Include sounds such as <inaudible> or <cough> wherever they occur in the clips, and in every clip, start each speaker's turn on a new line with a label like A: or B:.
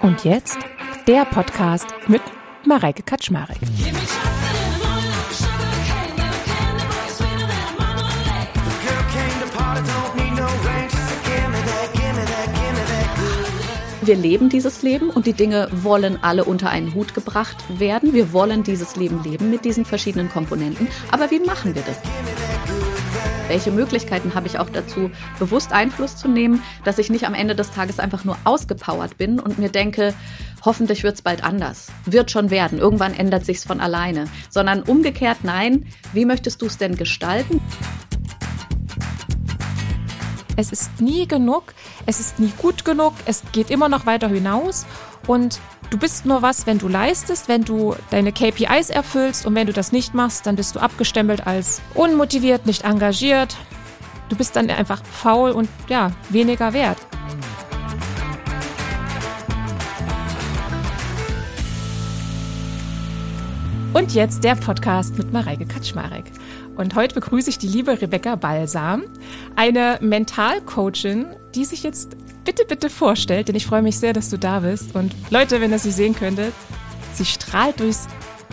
A: Und jetzt der Podcast mit Mareike Kaczmarek.
B: Wir leben dieses Leben und die Dinge wollen alle unter einen Hut gebracht werden. Wir wollen dieses Leben leben mit diesen verschiedenen Komponenten. Aber wie machen wir das? Welche Möglichkeiten habe ich auch dazu, bewusst Einfluss zu nehmen, dass ich nicht am Ende des Tages einfach nur ausgepowert bin und mir denke, hoffentlich wird es bald anders. Wird schon werden. Irgendwann ändert sich's von alleine. Sondern umgekehrt, nein, wie möchtest du es denn gestalten?
A: Es ist nie genug, es ist nie gut genug, es geht immer noch weiter hinaus und du bist nur was, wenn du leistest, wenn du deine KPIs erfüllst und wenn du das nicht machst, dann bist du abgestempelt als unmotiviert, nicht engagiert. Du bist dann einfach faul und ja, weniger wert. Und jetzt der Podcast mit Mareike Kaczmarek. Und heute begrüße ich die liebe Rebecca Balsam, eine Mentalcoachin, die sich jetzt bitte, bitte vorstellt, denn ich freue mich sehr, dass du da bist. Und Leute, wenn ihr sie sehen könntet, sie strahlt durchs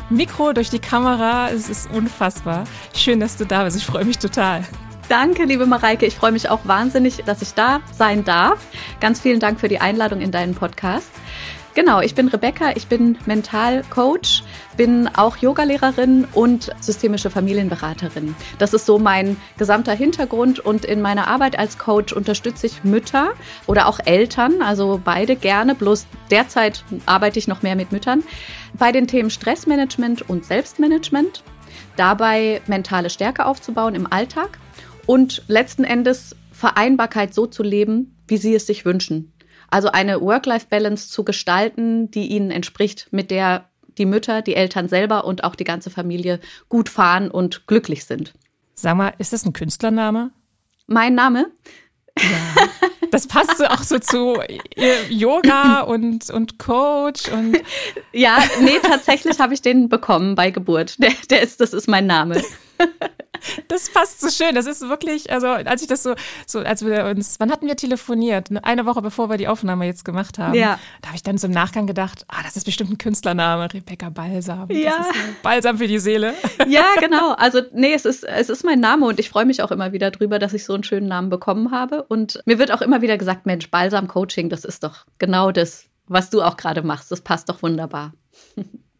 A: Mikro, durch die Kamera. Es ist unfassbar. Schön, dass du da bist. Ich freue mich total.
B: Danke, liebe Mareike. Ich freue mich auch wahnsinnig, dass ich da sein darf. Ganz vielen Dank für die Einladung in deinen Podcast. Genau, ich bin Rebecca, ich bin Mentalcoach, bin auch Yogalehrerin und systemische Familienberaterin. Das ist so mein gesamter Hintergrund und in meiner Arbeit als Coach unterstütze ich Mütter oder auch Eltern, also beide gerne, bloß derzeit arbeite ich noch mehr mit Müttern, bei den Themen Stressmanagement und Selbstmanagement, dabei mentale Stärke aufzubauen im Alltag und letzten Endes Vereinbarkeit so zu leben, wie sie es sich wünschen. Also eine Work-Life-Balance zu gestalten, die ihnen entspricht, mit der die Mütter, die Eltern selber und auch die ganze Familie gut fahren und glücklich sind.
A: Sag mal, ist das ein Künstlername?
B: Mein Name?
A: Ja. Das passt auch so zu Yoga und, und Coach und.
B: Ja, nee, tatsächlich habe ich den bekommen bei Geburt. Der, der ist, das ist mein Name.
A: Das passt so schön. Das ist wirklich, also als ich das so, so als wir uns, wann hatten wir telefoniert? Eine Woche bevor wir die Aufnahme jetzt gemacht haben. Ja. Da habe ich dann so im Nachgang gedacht, ah, das ist bestimmt ein Künstlername, Rebecca Balsam. Ja. Das ist Balsam für die Seele. <laughs>
B: Ja, genau. Also nee, es ist, es ist mein Name und ich freue mich auch immer wieder drüber, dass ich so einen schönen Namen bekommen habe. Und mir wird auch immer wieder gesagt, Mensch, Balsam Coaching, das ist doch genau das, was du auch gerade machst. Das passt doch wunderbar.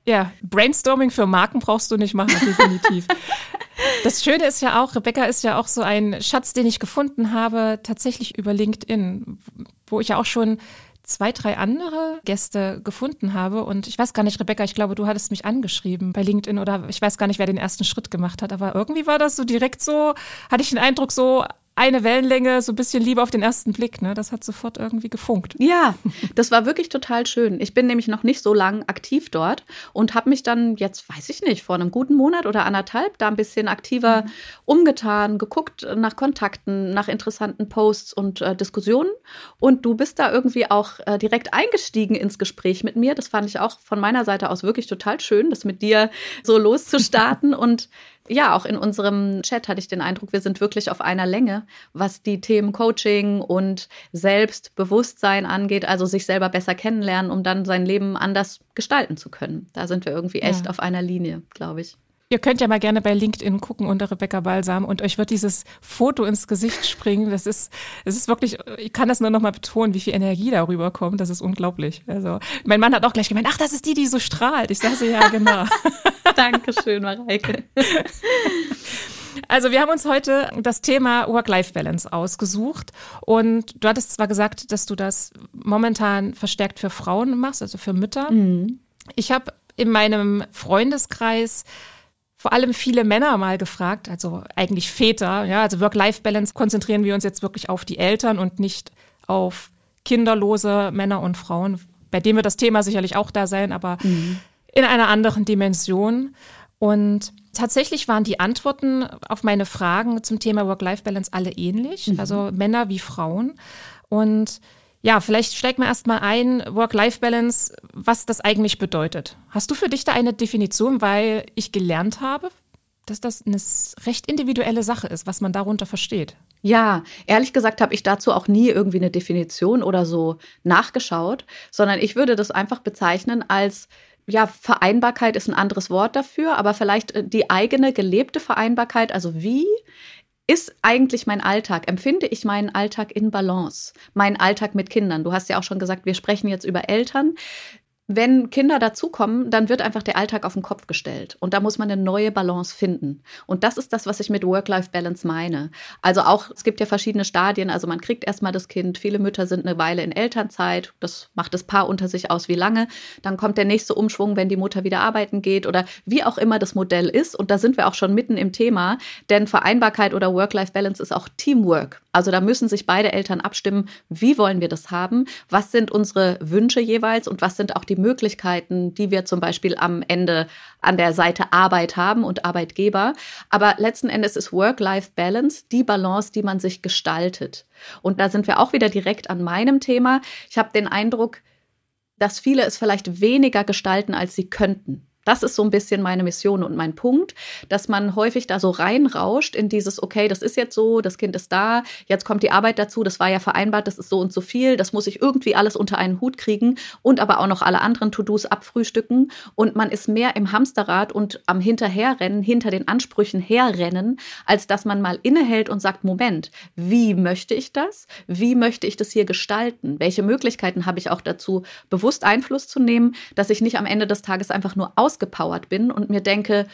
A: Ja, Brainstorming für Marken brauchst du nicht machen, definitiv. <laughs> das Schöne ist ja auch, Rebecca ist ja auch so ein Schatz, den ich gefunden habe, tatsächlich über LinkedIn, wo ich ja auch schon zwei, drei andere Gäste gefunden habe. Und ich weiß gar nicht, Rebecca, ich glaube, du hattest mich angeschrieben bei LinkedIn oder ich weiß gar nicht, wer den ersten Schritt gemacht hat. Aber irgendwie war das so direkt so, hatte ich den Eindruck, so eine Wellenlänge, so ein bisschen Liebe auf den ersten Blick. Ne? Das hat sofort irgendwie gefunkt.
B: Ja, das war wirklich total schön. Ich bin nämlich noch nicht so lang aktiv dort und habe mich dann jetzt, weiß ich nicht, vor einem guten Monat oder anderthalb da ein bisschen aktiver mhm. umgetan, geguckt nach Kontakten, nach interessanten Posts und äh, Diskussionen. Und du bist da irgendwie auch äh, direkt eingestiegen ins Gespräch mit mir. Das fand ich auch von meiner Seite aus wirklich total schön, das mit dir so loszustarten <laughs> und ja, auch in unserem Chat hatte ich den Eindruck, wir sind wirklich auf einer Länge, was die Themen Coaching und Selbstbewusstsein angeht, also sich selber besser kennenlernen, um dann sein Leben anders gestalten zu können. Da sind wir irgendwie echt ja. auf einer Linie, glaube ich.
A: Ihr könnt ja mal gerne bei LinkedIn gucken unter Rebecca Balsam und euch wird dieses Foto ins Gesicht springen. Das ist, es ist wirklich, ich kann das nur noch mal betonen, wie viel Energie darüber kommt. Das ist unglaublich. Also, mein Mann hat auch gleich gemeint, ach, das ist die, die so strahlt. Ich sage ja, genau. <laughs>
B: Dankeschön, Mareike.
A: Also wir haben uns heute das Thema Work-Life-Balance ausgesucht und du hattest zwar gesagt, dass du das momentan verstärkt für Frauen machst, also für Mütter. Mhm. Ich habe in meinem Freundeskreis vor allem viele Männer mal gefragt, also eigentlich Väter, ja, also Work-Life-Balance konzentrieren wir uns jetzt wirklich auf die Eltern und nicht auf kinderlose Männer und Frauen, bei denen wird das Thema sicherlich auch da sein, aber mhm. in einer anderen Dimension. Und tatsächlich waren die Antworten auf meine Fragen zum Thema Work-Life-Balance alle ähnlich, mhm. also Männer wie Frauen. Und ja, vielleicht steig mal erstmal ein, Work-Life-Balance, was das eigentlich bedeutet. Hast du für dich da eine Definition, weil ich gelernt habe, dass das eine recht individuelle Sache ist, was man darunter versteht?
B: Ja, ehrlich gesagt habe ich dazu auch nie irgendwie eine Definition oder so nachgeschaut, sondern ich würde das einfach bezeichnen als ja, Vereinbarkeit ist ein anderes Wort dafür, aber vielleicht äh, die eigene gelebte Vereinbarkeit, also wie ist eigentlich mein Alltag? Empfinde ich meinen Alltag in Balance? Mein Alltag mit Kindern? Du hast ja auch schon gesagt, wir sprechen jetzt über Eltern wenn Kinder dazukommen, dann wird einfach der Alltag auf den Kopf gestellt. Und da muss man eine neue Balance finden. Und das ist das, was ich mit Work-Life-Balance meine. Also auch, es gibt ja verschiedene Stadien. Also man kriegt erstmal das Kind. Viele Mütter sind eine Weile in Elternzeit. Das macht das Paar unter sich aus, wie lange. Dann kommt der nächste Umschwung, wenn die Mutter wieder arbeiten geht oder wie auch immer das Modell ist. Und da sind wir auch schon mitten im Thema. Denn Vereinbarkeit oder Work-Life-Balance ist auch Teamwork. Also da müssen sich beide Eltern abstimmen, wie wollen wir das haben? Was sind unsere Wünsche jeweils und was sind auch die Möglichkeiten, die wir zum Beispiel am Ende an der Seite Arbeit haben und Arbeitgeber. Aber letzten Endes ist Work-Life-Balance die Balance, die man sich gestaltet. Und da sind wir auch wieder direkt an meinem Thema. Ich habe den Eindruck, dass viele es vielleicht weniger gestalten, als sie könnten. Das ist so ein bisschen meine Mission und mein Punkt, dass man häufig da so reinrauscht in dieses, okay, das ist jetzt so, das Kind ist da, jetzt kommt die Arbeit dazu, das war ja vereinbart, das ist so und so viel, das muss ich irgendwie alles unter einen Hut kriegen und aber auch noch alle anderen To-Dos abfrühstücken und man ist mehr im Hamsterrad und am Hinterherrennen, hinter den Ansprüchen herrennen, als dass man mal innehält und sagt, Moment, wie möchte ich das? Wie möchte ich das hier gestalten? Welche Möglichkeiten habe ich auch dazu, bewusst Einfluss zu nehmen, dass ich nicht am Ende des Tages einfach nur aus ausgepowert bin und mir denke,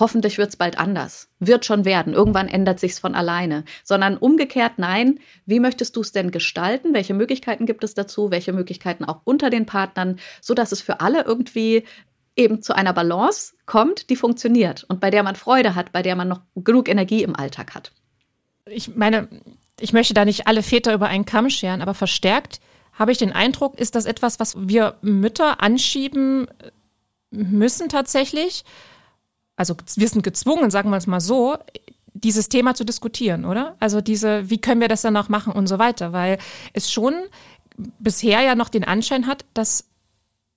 B: hoffentlich wird es bald anders. Wird schon werden. Irgendwann ändert sich's von alleine. Sondern umgekehrt, nein, wie möchtest du es denn gestalten? Welche Möglichkeiten gibt es dazu? Welche Möglichkeiten auch unter den Partnern, sodass es für alle irgendwie eben zu einer Balance kommt, die funktioniert und bei der man Freude hat, bei der man noch genug Energie im Alltag hat.
A: Ich meine, ich möchte da nicht alle Väter über einen Kamm scheren, aber verstärkt habe ich den Eindruck, ist das etwas, was wir Mütter anschieben, müssen tatsächlich, also wir sind gezwungen, sagen wir es mal so, dieses Thema zu diskutieren, oder? Also diese, wie können wir das dann auch machen und so weiter, weil es schon bisher ja noch den Anschein hat, dass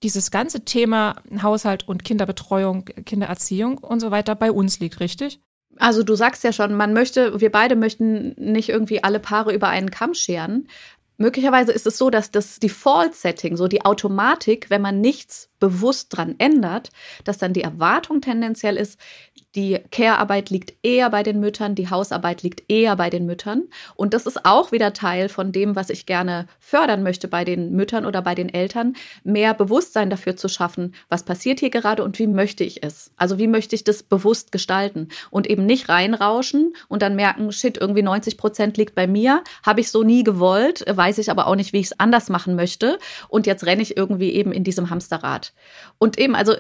A: dieses ganze Thema Haushalt und Kinderbetreuung, Kindererziehung und so weiter bei uns liegt, richtig?
B: Also du sagst ja schon, man möchte, wir beide möchten nicht irgendwie alle Paare über einen Kamm scheren. Möglicherweise ist es so, dass das Default-Setting, so die Automatik, wenn man nichts bewusst dran ändert, dass dann die Erwartung tendenziell ist, die Care-Arbeit liegt eher bei den Müttern, die Hausarbeit liegt eher bei den Müttern. Und das ist auch wieder Teil von dem, was ich gerne fördern möchte bei den Müttern oder bei den Eltern, mehr Bewusstsein dafür zu schaffen, was passiert hier gerade und wie möchte ich es. Also wie möchte ich das bewusst gestalten und eben nicht reinrauschen und dann merken, shit, irgendwie 90 Prozent liegt bei mir, habe ich so nie gewollt, weiß ich aber auch nicht, wie ich es anders machen möchte. Und jetzt renne ich irgendwie eben in diesem Hamsterrad. Und eben, also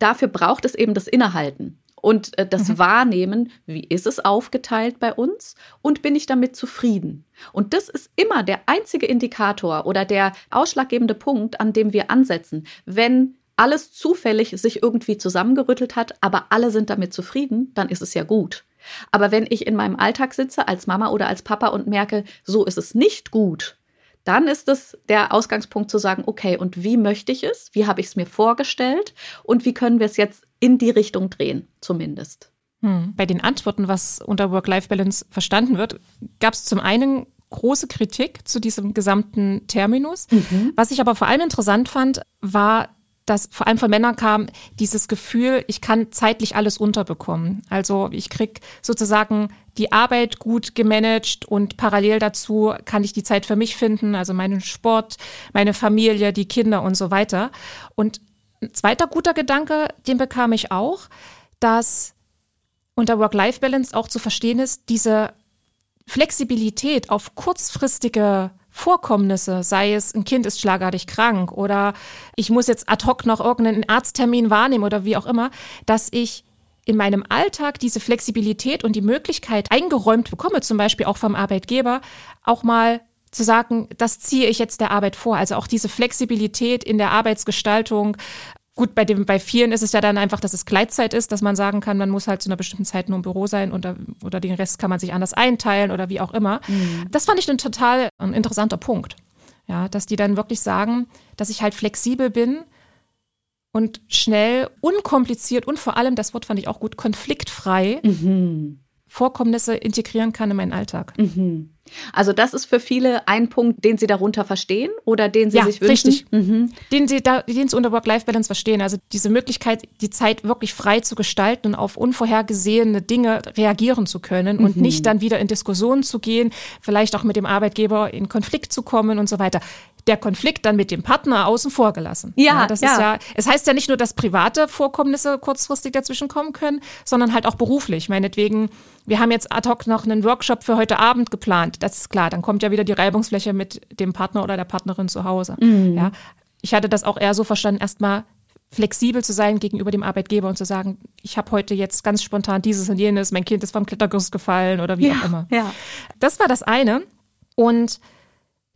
B: dafür braucht es eben das Innehalten und äh, das mhm. Wahrnehmen, wie ist es aufgeteilt bei uns und bin ich damit zufrieden. Und das ist immer der einzige Indikator oder der ausschlaggebende Punkt, an dem wir ansetzen. Wenn alles zufällig sich irgendwie zusammengerüttelt hat, aber alle sind damit zufrieden, dann ist es ja gut. Aber wenn ich in meinem Alltag sitze als Mama oder als Papa und merke, so ist es nicht gut, dann ist es der Ausgangspunkt zu sagen, okay, und wie möchte ich es? Wie habe ich es mir vorgestellt? Und wie können wir es jetzt in die Richtung drehen, zumindest?
A: Hm. Bei den Antworten, was unter Work-Life-Balance verstanden wird, gab es zum einen große Kritik zu diesem gesamten Terminus. Mhm. Was ich aber vor allem interessant fand, war dass vor allem von Männern kam dieses Gefühl, ich kann zeitlich alles unterbekommen. Also ich krieg sozusagen die Arbeit gut gemanagt und parallel dazu kann ich die Zeit für mich finden, also meinen Sport, meine Familie, die Kinder und so weiter. Und ein zweiter guter Gedanke, den bekam ich auch, dass unter Work-Life-Balance auch zu verstehen ist, diese Flexibilität auf kurzfristige Vorkommnisse, sei es ein Kind ist schlagartig krank oder ich muss jetzt ad hoc noch irgendeinen Arzttermin wahrnehmen oder wie auch immer, dass ich in meinem Alltag diese Flexibilität und die Möglichkeit eingeräumt bekomme, zum Beispiel auch vom Arbeitgeber, auch mal zu sagen, das ziehe ich jetzt der Arbeit vor. Also auch diese Flexibilität in der Arbeitsgestaltung, Gut, bei dem, bei vielen ist es ja dann einfach, dass es Gleitzeit ist, dass man sagen kann, man muss halt zu einer bestimmten Zeit nur im Büro sein oder, oder den Rest kann man sich anders einteilen oder wie auch immer. Mhm. Das fand ich ein total ein interessanter Punkt. Ja, dass die dann wirklich sagen, dass ich halt flexibel bin und schnell, unkompliziert und vor allem, das Wort fand ich auch gut, konfliktfrei
B: mhm.
A: Vorkommnisse integrieren kann in meinen Alltag.
B: Mhm. Also das ist für viele ein Punkt, den Sie darunter verstehen oder den Sie
A: ja,
B: sich wünschen?
A: Richtig. Mhm. Den, Sie da, den Sie unter Work-Life-Balance verstehen. Also diese Möglichkeit, die Zeit wirklich frei zu gestalten und auf unvorhergesehene Dinge reagieren zu können mhm. und nicht dann wieder in Diskussionen zu gehen, vielleicht auch mit dem Arbeitgeber in Konflikt zu kommen und so weiter der Konflikt dann mit dem Partner außen vor gelassen.
B: Ja, ja das ja. ist ja,
A: es heißt ja nicht nur, dass private Vorkommnisse kurzfristig dazwischen kommen können, sondern halt auch beruflich. Meinetwegen, wir haben jetzt ad hoc noch einen Workshop für heute Abend geplant. Das ist klar, dann kommt ja wieder die Reibungsfläche mit dem Partner oder der Partnerin zu Hause. Mhm. Ja, ich hatte das auch eher so verstanden, erstmal flexibel zu sein gegenüber dem Arbeitgeber und zu sagen, ich habe heute jetzt ganz spontan dieses und jenes, mein Kind ist vom Klettergerüst gefallen oder wie
B: ja,
A: auch immer.
B: Ja.
A: Das war das eine. Und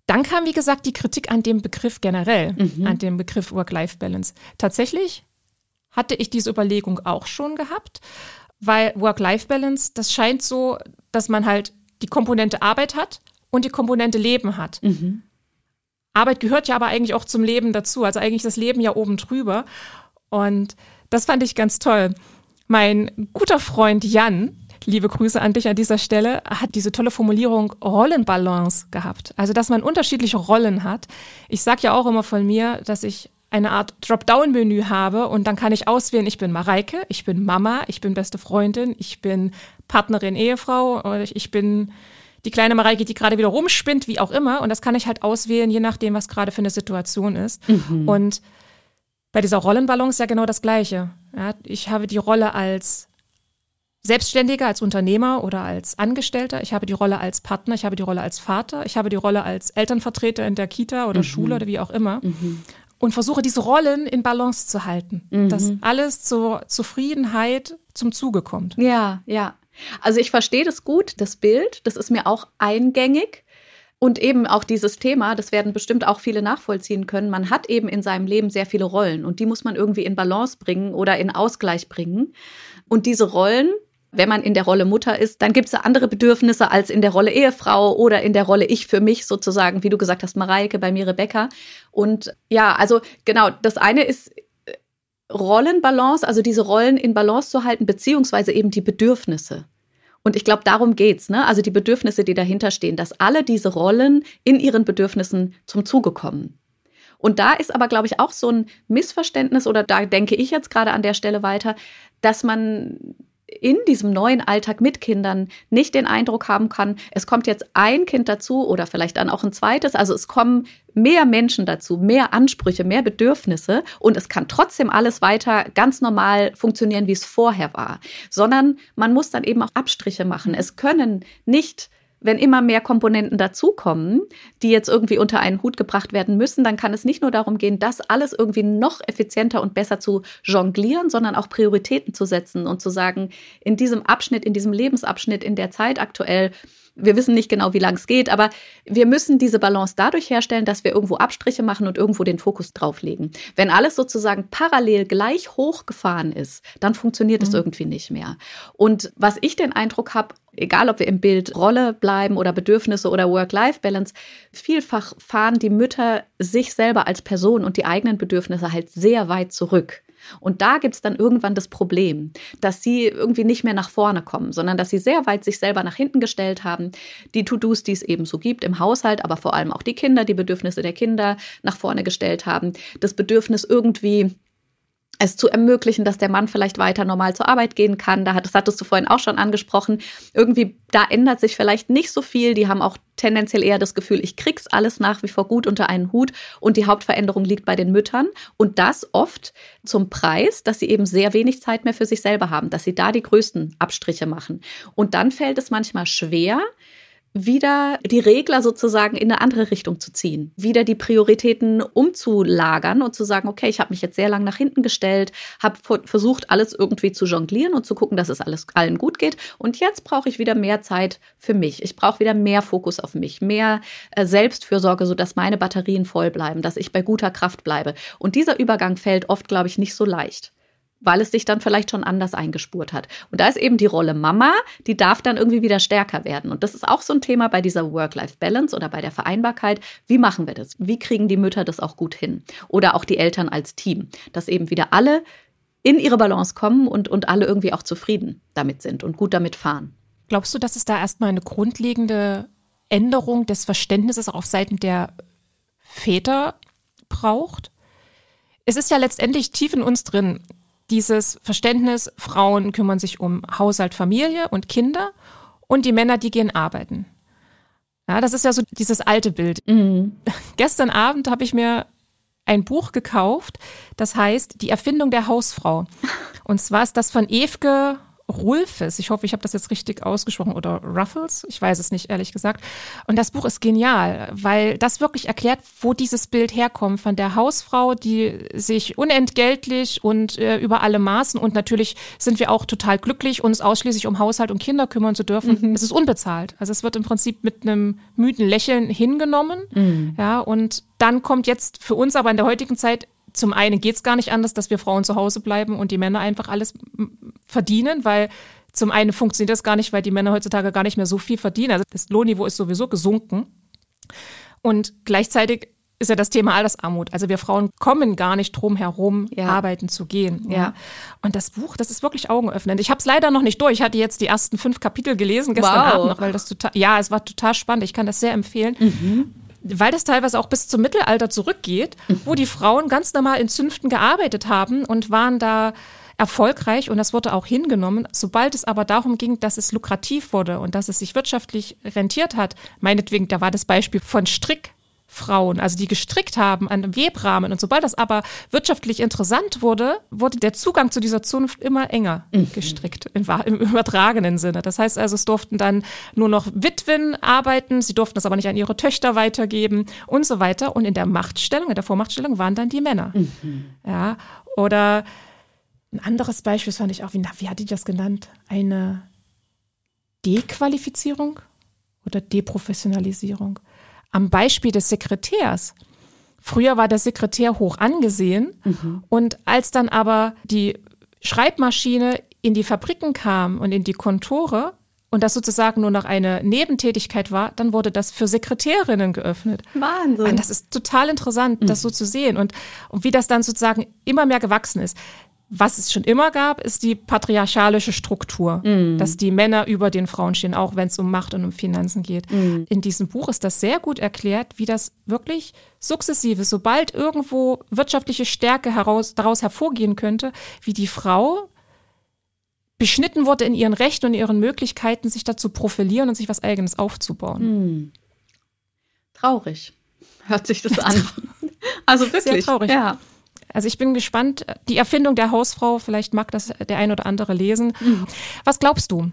A: dann kam, wie gesagt, die Kritik an dem Begriff generell, mhm. an dem Begriff Work-Life-Balance. Tatsächlich hatte ich diese Überlegung auch schon gehabt, weil Work-Life-Balance, das scheint so, dass man halt die Komponente Arbeit hat und die Komponente Leben hat. Mhm. Arbeit gehört ja aber eigentlich auch zum Leben dazu, also eigentlich das Leben ja oben drüber. Und das fand ich ganz toll. Mein guter Freund Jan, liebe Grüße an dich an dieser Stelle, hat diese tolle Formulierung Rollenbalance gehabt. Also, dass man unterschiedliche Rollen hat. Ich sage ja auch immer von mir, dass ich eine Art Dropdown-Menü habe und dann kann ich auswählen, ich bin Mareike, ich bin Mama, ich bin beste Freundin, ich bin Partnerin, Ehefrau, oder ich bin die kleine Mareike, die gerade wieder rumspinnt, wie auch immer. Und das kann ich halt auswählen, je nachdem, was gerade für eine Situation ist. Mhm. Und bei dieser Rollenbalance ja genau das Gleiche. Ja, ich habe die Rolle als Selbstständiger, als Unternehmer oder als Angestellter. Ich habe die Rolle als Partner, ich habe die Rolle als Vater, ich habe die Rolle als Elternvertreter in der Kita oder mhm. Schule oder wie auch immer. Mhm. Und versuche diese Rollen in Balance zu halten, mhm. dass alles zur Zufriedenheit zum Zuge kommt.
B: Ja, ja. Also ich verstehe das gut, das Bild, das ist mir auch eingängig. Und eben auch dieses Thema, das werden bestimmt auch viele nachvollziehen können. Man hat eben in seinem Leben sehr viele Rollen und die muss man irgendwie in Balance bringen oder in Ausgleich bringen. Und diese Rollen, wenn man in der Rolle Mutter ist, dann gibt es andere Bedürfnisse als in der Rolle Ehefrau oder in der Rolle Ich für mich sozusagen, wie du gesagt hast, Mareike, bei mir Rebecca. Und ja, also genau, das eine ist äh, Rollenbalance, also diese Rollen in Balance zu halten, beziehungsweise eben die Bedürfnisse. Und ich glaube, darum geht's, ne? Also die Bedürfnisse, die dahinter stehen, dass alle diese Rollen in ihren Bedürfnissen zum Zuge kommen. Und da ist aber, glaube ich, auch so ein Missverständnis, oder da denke ich jetzt gerade an der Stelle weiter, dass man in diesem neuen Alltag mit Kindern nicht den Eindruck haben kann, es kommt jetzt ein Kind dazu oder vielleicht dann auch ein zweites. Also es kommen mehr Menschen dazu, mehr Ansprüche, mehr Bedürfnisse und es kann trotzdem alles weiter ganz normal funktionieren, wie es vorher war, sondern man muss dann eben auch Abstriche machen. Es können nicht wenn immer mehr Komponenten dazukommen, die jetzt irgendwie unter einen Hut gebracht werden müssen, dann kann es nicht nur darum gehen, das alles irgendwie noch effizienter und besser zu jonglieren, sondern auch Prioritäten zu setzen und zu sagen, in diesem Abschnitt, in diesem Lebensabschnitt, in der Zeit aktuell, wir wissen nicht genau, wie lang es geht, aber wir müssen diese Balance dadurch herstellen, dass wir irgendwo Abstriche machen und irgendwo den Fokus drauflegen. Wenn alles sozusagen parallel gleich hochgefahren ist, dann funktioniert es mhm. irgendwie nicht mehr. Und was ich den Eindruck habe, egal ob wir im Bild Rolle bleiben oder Bedürfnisse oder Work-Life-Balance, vielfach fahren die Mütter sich selber als Person und die eigenen Bedürfnisse halt sehr weit zurück. Und da gibt es dann irgendwann das Problem, dass sie irgendwie nicht mehr nach vorne kommen, sondern dass sie sehr weit sich selber nach hinten gestellt haben. Die To-Dos, die es eben so gibt im Haushalt, aber vor allem auch die Kinder, die Bedürfnisse der Kinder nach vorne gestellt haben. Das Bedürfnis irgendwie es zu ermöglichen, dass der Mann vielleicht weiter normal zur Arbeit gehen kann. Da hat, das hattest du vorhin auch schon angesprochen. Irgendwie, da ändert sich vielleicht nicht so viel. Die haben auch tendenziell eher das Gefühl, ich krieg's alles nach wie vor gut unter einen Hut und die Hauptveränderung liegt bei den Müttern. Und das oft zum Preis, dass sie eben sehr wenig Zeit mehr für sich selber haben, dass sie da die größten Abstriche machen. Und dann fällt es manchmal schwer, wieder die Regler sozusagen in eine andere Richtung zu ziehen, wieder die Prioritäten umzulagern und zu sagen, okay, ich habe mich jetzt sehr lang nach hinten gestellt, habe versucht, alles irgendwie zu jonglieren und zu gucken, dass es alles allen gut geht. Und jetzt brauche ich wieder mehr Zeit für mich. Ich brauche wieder mehr Fokus auf mich, mehr äh, Selbstfürsorge, sodass meine Batterien voll bleiben, dass ich bei guter Kraft bleibe. Und dieser Übergang fällt oft, glaube ich, nicht so leicht weil es sich dann vielleicht schon anders eingespurt hat. Und da ist eben die Rolle Mama, die darf dann irgendwie wieder stärker werden. Und das ist auch so ein Thema bei dieser Work-Life-Balance oder bei der Vereinbarkeit. Wie machen wir das? Wie kriegen die Mütter das auch gut hin? Oder auch die Eltern als Team, dass eben wieder alle in ihre Balance kommen und, und alle irgendwie auch zufrieden damit sind und gut damit fahren.
A: Glaubst du, dass es da erstmal eine grundlegende Änderung des Verständnisses auch auf Seiten der Väter braucht? Es ist ja letztendlich tief in uns drin, dieses Verständnis, Frauen kümmern sich um Haushalt, Familie und Kinder und die Männer, die gehen arbeiten. Ja, das ist ja so dieses alte Bild. Mhm. <laughs> Gestern Abend habe ich mir ein Buch gekauft, das heißt Die Erfindung der Hausfrau. Und zwar ist das von Evke Rulfes. Ich hoffe, ich habe das jetzt richtig ausgesprochen oder Ruffles. Ich weiß es nicht, ehrlich gesagt. Und das Buch ist genial, weil das wirklich erklärt, wo dieses Bild herkommt von der Hausfrau, die sich unentgeltlich und äh, über alle Maßen und natürlich sind wir auch total glücklich, uns ausschließlich um Haushalt und Kinder kümmern zu dürfen. Mhm. Es ist unbezahlt. Also es wird im Prinzip mit einem müden Lächeln hingenommen. Mhm. Ja, und dann kommt jetzt für uns aber in der heutigen Zeit zum einen geht es gar nicht anders, dass wir Frauen zu Hause bleiben und die Männer einfach alles verdienen, weil zum einen funktioniert das gar nicht, weil die Männer heutzutage gar nicht mehr so viel verdienen. Also das Lohnniveau ist sowieso gesunken. Und gleichzeitig ist ja das Thema Altersarmut. Also wir Frauen kommen gar nicht drum herum, ja. arbeiten zu gehen. Ja. ja. Und das Buch, das ist wirklich augenöffnend. Ich habe es leider noch nicht durch. Ich hatte jetzt die ersten fünf Kapitel gelesen gestern wow. Abend noch, weil das total, ja, es war total spannend. Ich kann das sehr empfehlen. Mhm weil das teilweise auch bis zum Mittelalter zurückgeht, wo die Frauen ganz normal in Zünften gearbeitet haben und waren da erfolgreich und das wurde auch hingenommen. Sobald es aber darum ging, dass es lukrativ wurde und dass es sich wirtschaftlich rentiert hat, meinetwegen, da war das Beispiel von Strick Frauen, also die gestrickt haben an Webrahmen. Und sobald das aber wirtschaftlich interessant wurde, wurde der Zugang zu dieser Zunft immer enger mhm. gestrickt, im, im, übertragenen Sinne. Das heißt also, es durften dann nur noch Witwen arbeiten, sie durften das aber nicht an ihre Töchter weitergeben und so weiter. Und in der Machtstellung, in der Vormachtstellung waren dann die Männer. Mhm. Ja, oder ein anderes Beispiel fand ich auch, wie, wie hatte ich das genannt? Eine Dequalifizierung oder Deprofessionalisierung am Beispiel des Sekretärs. Früher war der Sekretär hoch angesehen mhm. und als dann aber die Schreibmaschine in die Fabriken kam und in die Kontore und das sozusagen nur noch eine Nebentätigkeit war, dann wurde das für Sekretärinnen geöffnet.
B: Wahnsinn.
A: Und das ist total interessant, das mhm. so zu sehen und, und wie das dann sozusagen immer mehr gewachsen ist was es schon immer gab, ist die patriarchalische Struktur, mm. dass die Männer über den Frauen stehen, auch wenn es um Macht und um Finanzen geht. Mm. In diesem Buch ist das sehr gut erklärt, wie das wirklich sukzessive, sobald irgendwo wirtschaftliche Stärke heraus, daraus hervorgehen könnte, wie die Frau beschnitten wurde in ihren Rechten und ihren Möglichkeiten, sich dazu profilieren und sich was Eigenes aufzubauen.
B: Mm. Traurig hört sich das an. <laughs> Also wirklich. Sehr
A: traurig. Ja. Also ich bin gespannt. Die Erfindung der Hausfrau, vielleicht mag das der ein oder andere lesen. Mhm. Was glaubst du?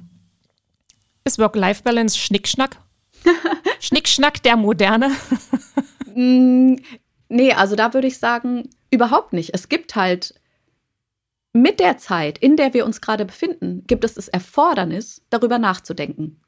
A: Ist Work-Life-Balance Schnickschnack? <laughs> Schnickschnack der Moderne?
B: Mm, nee, also da würde ich sagen, überhaupt nicht. Es gibt halt mit der Zeit, in der wir uns gerade befinden, gibt es das Erfordernis, darüber nachzudenken.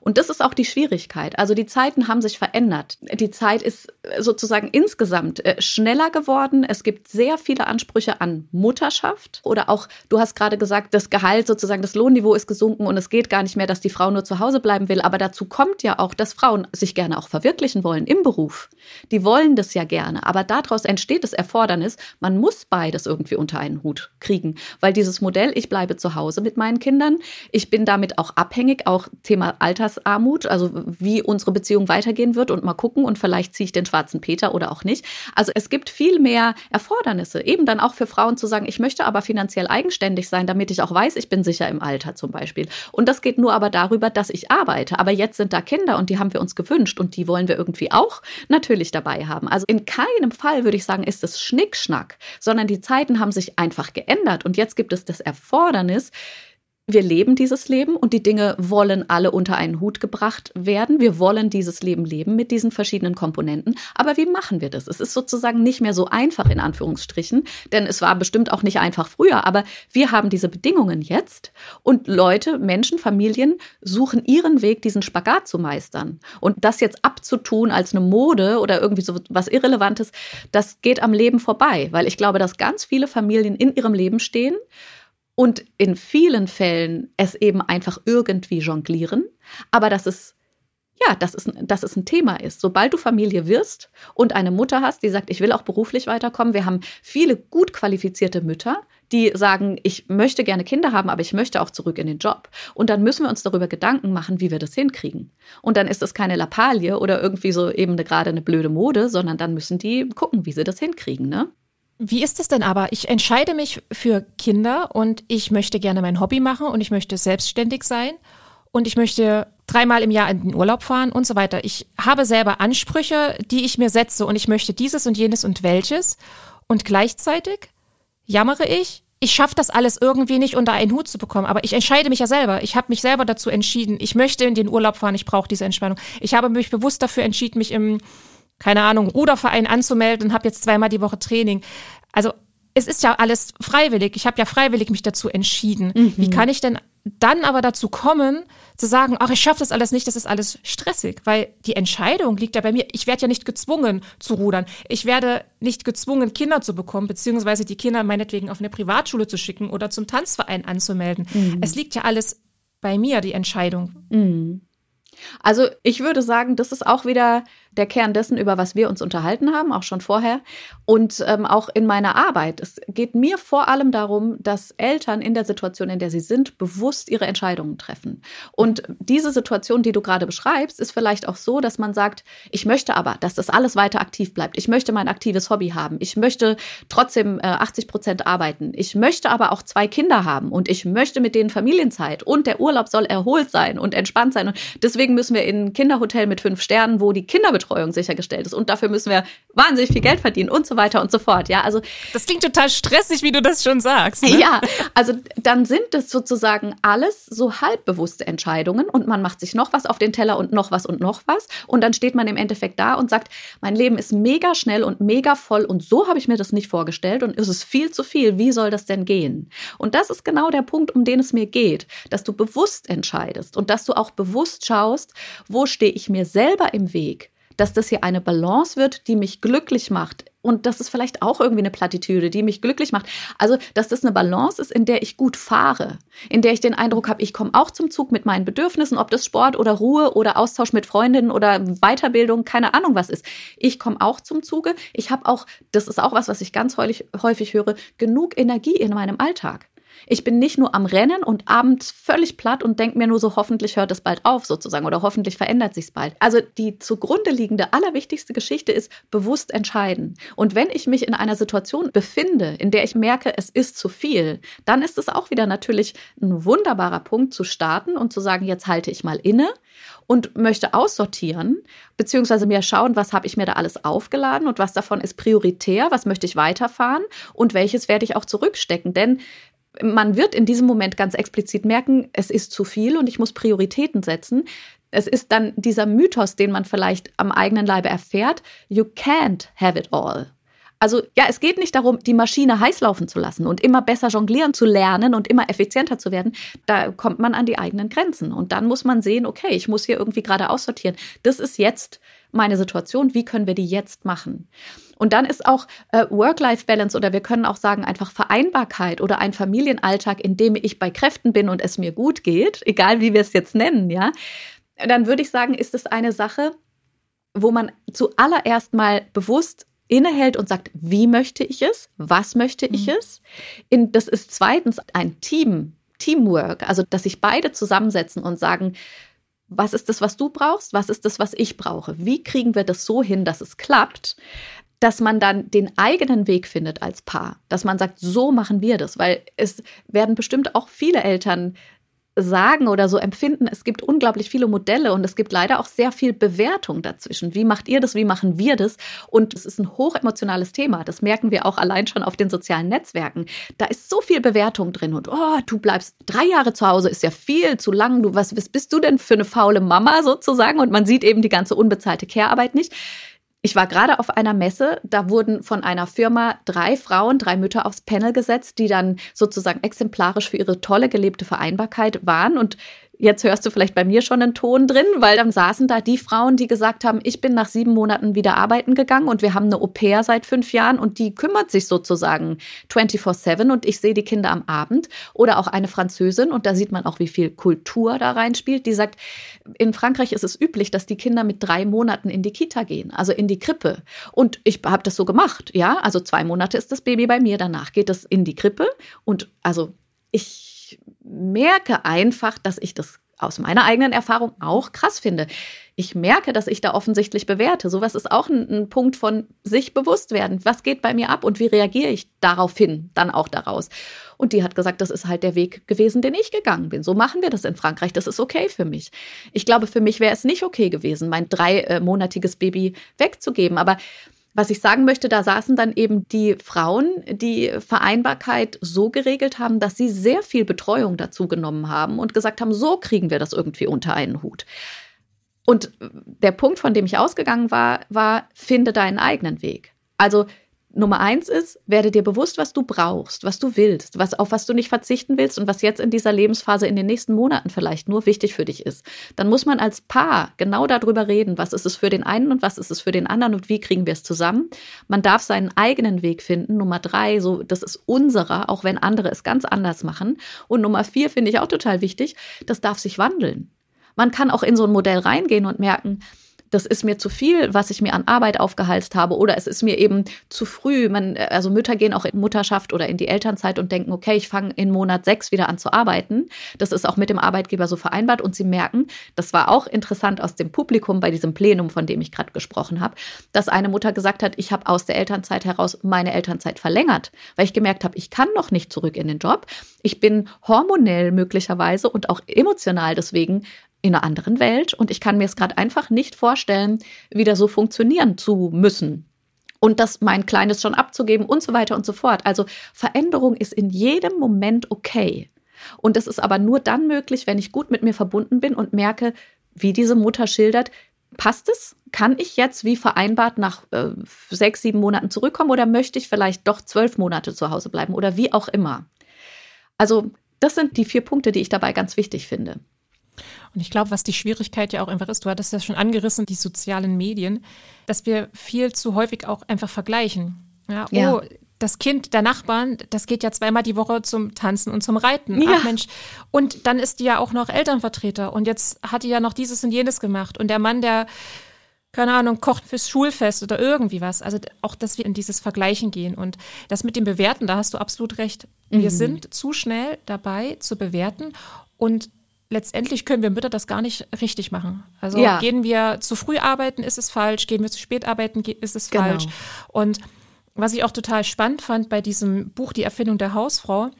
B: Und das ist auch die Schwierigkeit. Also die Zeiten haben sich verändert. Die Zeit ist sozusagen insgesamt äh, schneller geworden. Es gibt sehr viele Ansprüche an Mutterschaft oder auch, du hast gerade gesagt, das Gehalt sozusagen, das Lohnniveau ist gesunken und es geht gar nicht mehr, dass die Frau nur zu Hause bleiben will. Aber dazu kommt ja auch, dass Frauen sich gerne auch verwirklichen wollen im Beruf. Die wollen das ja gerne. Aber daraus entsteht das Erfordernis, man muss beides irgendwie unter einen Hut kriegen. Weil dieses Modell, ich bleibe zu Hause mit meinen Kindern, ich bin damit auch abhängig, auch Thema Altersarmut, also wie unsere Beziehung weitergehen wird und mal gucken und vielleicht ziehe ich den schwarzen Peter oder auch nicht. Also es gibt viel mehr Erfordernisse, eben dann auch für Frauen zu sagen, ich möchte aber finanziell eigenständig sein, damit ich auch weiß, ich bin sicher im Alter zum Beispiel. Und das geht nur aber darüber, dass ich arbeite. Aber jetzt sind da Kinder und die haben wir uns gewünscht und die wollen wir irgendwie auch natürlich dabei haben. Also in keinem Fall würde ich sagen, ist es Schnickschnack, sondern die Zeiten haben sich einfach geändert und jetzt gibt es das Erfordernis, wir leben dieses Leben und die Dinge wollen alle unter einen Hut gebracht werden. Wir wollen dieses Leben leben mit diesen verschiedenen Komponenten. Aber wie machen wir das? Es ist sozusagen nicht mehr so einfach in Anführungsstrichen, denn es war bestimmt auch nicht einfach früher. Aber wir haben diese Bedingungen jetzt und Leute, Menschen, Familien suchen ihren Weg, diesen Spagat zu meistern. Und das jetzt abzutun als eine Mode oder irgendwie so was Irrelevantes, das geht am Leben vorbei, weil ich glaube, dass ganz viele Familien in ihrem Leben stehen und in vielen Fällen es eben einfach irgendwie jonglieren, aber dass es ja, dass es, dass es ein Thema ist. Sobald du Familie wirst und eine Mutter hast, die sagt, ich will auch beruflich weiterkommen, wir haben viele gut qualifizierte Mütter, die sagen, ich möchte gerne Kinder haben, aber ich möchte auch zurück in den Job. Und dann müssen wir uns darüber Gedanken machen, wie wir das hinkriegen. Und dann ist es keine Lappalie oder irgendwie so eben gerade eine blöde Mode, sondern dann müssen die gucken, wie sie das hinkriegen, ne?
A: Wie ist es denn aber? Ich entscheide mich für Kinder und ich möchte gerne mein Hobby machen und ich möchte selbstständig sein und ich möchte dreimal im Jahr in den Urlaub fahren und so weiter. Ich habe selber Ansprüche, die ich mir setze und ich möchte dieses und jenes und welches. Und gleichzeitig jammere ich, ich schaffe das alles irgendwie nicht unter einen Hut zu bekommen. Aber ich entscheide mich ja selber. Ich habe mich selber dazu entschieden. Ich möchte in den Urlaub fahren. Ich brauche diese Entspannung. Ich habe mich bewusst dafür entschieden, mich im, keine Ahnung, Ruderverein anzumelden und habe jetzt zweimal die Woche Training. Also es ist ja alles freiwillig. Ich habe ja freiwillig mich dazu entschieden. Mhm. Wie kann ich denn dann aber dazu kommen, zu sagen, ach, ich schaffe das alles nicht, das ist alles stressig, weil die Entscheidung liegt ja bei mir. Ich werde ja nicht gezwungen zu rudern. Ich werde nicht gezwungen, Kinder zu bekommen, beziehungsweise die Kinder meinetwegen auf eine Privatschule zu schicken oder zum Tanzverein anzumelden. Mhm. Es liegt ja alles bei mir, die Entscheidung.
B: Mhm. Also ich würde sagen, das ist auch wieder der Kern dessen, über was wir uns unterhalten haben, auch schon vorher. Und ähm, auch in meiner Arbeit. Es geht mir vor allem darum, dass Eltern in der Situation, in der sie sind, bewusst ihre Entscheidungen treffen. Und diese Situation, die du gerade beschreibst, ist vielleicht auch so, dass man sagt, ich möchte aber, dass das alles weiter aktiv bleibt. Ich möchte mein aktives Hobby haben. Ich möchte trotzdem äh, 80 Prozent arbeiten. Ich möchte aber auch zwei Kinder haben und ich möchte mit denen Familienzeit und der Urlaub soll erholt sein und entspannt sein. Und deswegen müssen wir in ein Kinderhotel mit fünf Sternen, wo die Kinder Kinderbetreuung sichergestellt ist. Und dafür müssen wir wahnsinnig viel Geld verdienen und so weiter und so fort. Ja, also.
A: Das klingt total stressig, wie du das schon sagst. Ne?
B: Ja, also dann sind es sozusagen alles so halbbewusste Entscheidungen und man macht sich noch was auf den Teller und noch was und noch was. Und dann steht man im Endeffekt da und sagt, mein Leben ist mega schnell und mega voll und so habe ich mir das nicht vorgestellt und ist es viel zu viel. Wie soll das denn gehen? Und das ist genau der Punkt, um den es mir geht, dass du bewusst entscheidest und dass du auch bewusst schaust, wo stehe ich mir selber im Weg dass das hier eine Balance wird, die mich glücklich macht. Und das ist vielleicht auch irgendwie eine Plattitüde, die mich glücklich macht. Also, dass das eine Balance ist, in der ich gut fahre, in der ich den Eindruck habe, ich komme auch zum Zug mit meinen Bedürfnissen, ob das Sport oder Ruhe oder Austausch mit Freundinnen oder Weiterbildung, keine Ahnung was ist. Ich komme auch zum Zuge. Ich habe auch, das ist auch was, was ich ganz häufig, häufig höre, genug Energie in meinem Alltag. Ich bin nicht nur am Rennen und abends völlig platt und denke mir nur so, hoffentlich hört es bald auf sozusagen oder hoffentlich verändert sich es bald. Also die zugrunde liegende allerwichtigste Geschichte ist bewusst entscheiden. Und wenn ich mich in einer Situation befinde, in der ich merke, es ist zu viel, dann ist es auch wieder natürlich ein wunderbarer Punkt zu starten und zu sagen, jetzt halte ich mal inne und möchte aussortieren, beziehungsweise mir schauen, was habe ich mir da alles aufgeladen und was davon ist prioritär, was möchte ich weiterfahren und welches werde ich auch zurückstecken. Denn man wird in diesem Moment ganz explizit merken, es ist zu viel und ich muss Prioritäten setzen. Es ist dann dieser Mythos, den man vielleicht am eigenen Leibe erfährt, you can't have it all. Also ja, es geht nicht darum, die Maschine heiß laufen zu lassen und immer besser jonglieren zu lernen und immer effizienter zu werden. Da kommt man an die eigenen Grenzen. Und dann muss man sehen, okay, ich muss hier irgendwie gerade aussortieren. Das ist jetzt meine Situation. Wie können wir die jetzt machen? Und dann ist auch äh, Work-Life-Balance oder wir können auch sagen einfach Vereinbarkeit oder ein Familienalltag, in dem ich bei Kräften bin und es mir gut geht, <laughs> egal wie wir es jetzt nennen, ja, dann würde ich sagen, ist es eine Sache, wo man zuallererst mal bewusst innehält und sagt, wie möchte ich es? Was möchte ich mhm. es? In, das ist zweitens ein Team, Teamwork, also dass sich beide zusammensetzen und sagen, was ist das, was du brauchst? Was ist das, was ich brauche? Wie kriegen wir das so hin, dass es klappt? dass man dann den eigenen Weg findet als Paar, dass man sagt, so machen wir das, weil es werden bestimmt auch viele Eltern sagen oder so empfinden, es gibt unglaublich viele Modelle und es gibt leider auch sehr viel Bewertung dazwischen. Wie macht ihr das? Wie machen wir das? Und es ist ein hochemotionales Thema. Das merken wir auch allein schon auf den sozialen Netzwerken. Da ist so viel Bewertung drin und oh, du bleibst drei Jahre zu Hause, ist ja viel zu lang. Du, was, was bist du denn für eine faule Mama sozusagen? Und man sieht eben die ganze unbezahlte Care-Arbeit nicht. Ich war gerade auf einer Messe, da wurden von einer Firma drei Frauen, drei Mütter aufs Panel gesetzt, die dann sozusagen exemplarisch für ihre tolle gelebte Vereinbarkeit waren. Und Jetzt hörst du vielleicht bei mir schon einen Ton drin, weil dann saßen da die Frauen, die gesagt haben, ich bin nach sieben Monaten wieder arbeiten gegangen und wir haben eine Au-pair seit fünf Jahren und die kümmert sich sozusagen 24-7 und ich sehe die Kinder am Abend. Oder auch eine Französin und da sieht man auch, wie viel Kultur da reinspielt, die sagt, in Frankreich ist es üblich, dass die Kinder mit drei Monaten in die Kita gehen, also in die Krippe. Und ich habe das so gemacht, ja. Also zwei Monate ist das Baby bei mir, danach geht es in die Krippe und also ich merke einfach, dass ich das aus meiner eigenen Erfahrung auch krass finde. Ich merke, dass ich da offensichtlich bewerte. Sowas ist auch ein, ein, Punkt von sich bewusst werden. Was geht bei mir ab und wie reagiere ich daraufhin, dann auch daraus? Und die hat gesagt, das ist halt der Weg gewesen, den ich gegangen bin. So machen wir das in Frankreich. Das ist okay für mich. Ich glaube, für mich wäre es nicht okay gewesen, mein dreimonatiges Baby wegzugeben. Aber was ich sagen möchte, da saßen dann eben die Frauen, die Vereinbarkeit so geregelt haben, dass sie sehr viel Betreuung dazu genommen haben und gesagt haben, so kriegen wir das irgendwie unter einen Hut. Und der Punkt, von dem ich ausgegangen war, war, finde deinen eigenen Weg. Also Nummer eins ist, werde dir bewusst, was du brauchst, was du willst, was, auf was du nicht verzichten willst und was jetzt in dieser Lebensphase in den nächsten Monaten vielleicht nur wichtig für dich ist. Dann muss man als Paar genau darüber reden, was ist es für den einen und was ist es für den anderen und wie kriegen wir es zusammen. Man darf seinen eigenen Weg finden. Nummer drei, so, das ist unserer, auch wenn andere es ganz anders machen. Und Nummer vier finde ich auch total wichtig, das darf sich wandeln. Man kann auch in so ein Modell reingehen und merken, das ist mir zu viel, was ich mir an Arbeit aufgehalst habe oder es ist mir eben zu früh. Man, also Mütter gehen auch in Mutterschaft oder in die Elternzeit und denken, okay, ich fange in Monat sechs wieder an zu arbeiten. Das ist auch mit dem Arbeitgeber so vereinbart und sie merken, das war auch interessant aus dem Publikum bei diesem Plenum, von dem ich gerade gesprochen habe, dass eine Mutter gesagt hat, ich habe aus der Elternzeit heraus meine Elternzeit verlängert, weil ich gemerkt habe, ich kann noch nicht zurück in den Job. Ich bin hormonell möglicherweise und auch emotional deswegen in einer anderen Welt und ich kann mir es gerade einfach nicht vorstellen, wieder so funktionieren zu müssen. Und das mein Kleines schon abzugeben und so weiter und so fort. Also Veränderung ist in jedem Moment okay. Und es ist aber nur dann möglich, wenn ich gut mit mir verbunden bin und merke, wie diese Mutter schildert, passt es? Kann ich jetzt wie vereinbart nach äh, sechs, sieben Monaten zurückkommen oder möchte ich vielleicht doch zwölf Monate zu Hause bleiben oder wie auch immer? Also das sind die vier Punkte, die ich dabei ganz wichtig finde.
A: Und ich glaube, was die Schwierigkeit ja auch einfach ist, du hattest ja schon angerissen, die sozialen Medien, dass wir viel zu häufig auch einfach vergleichen. Ja, ja. oh, das Kind der Nachbarn, das geht ja zweimal die Woche zum Tanzen und zum Reiten. Ja. Ach Mensch. Und dann ist die ja auch noch Elternvertreter und jetzt hat die ja noch dieses und jenes gemacht. Und der Mann, der, keine Ahnung, kocht fürs Schulfest oder irgendwie was. Also auch, dass wir in dieses Vergleichen gehen. Und das mit dem Bewerten, da hast du absolut recht. Wir mhm. sind zu schnell dabei zu bewerten und letztendlich können wir Mütter das gar nicht richtig machen. Also ja. gehen wir zu früh arbeiten, ist es falsch. Gehen wir zu spät arbeiten, ist es genau. falsch. Und was ich auch total spannend fand bei diesem Buch Die Erfindung der Hausfrau,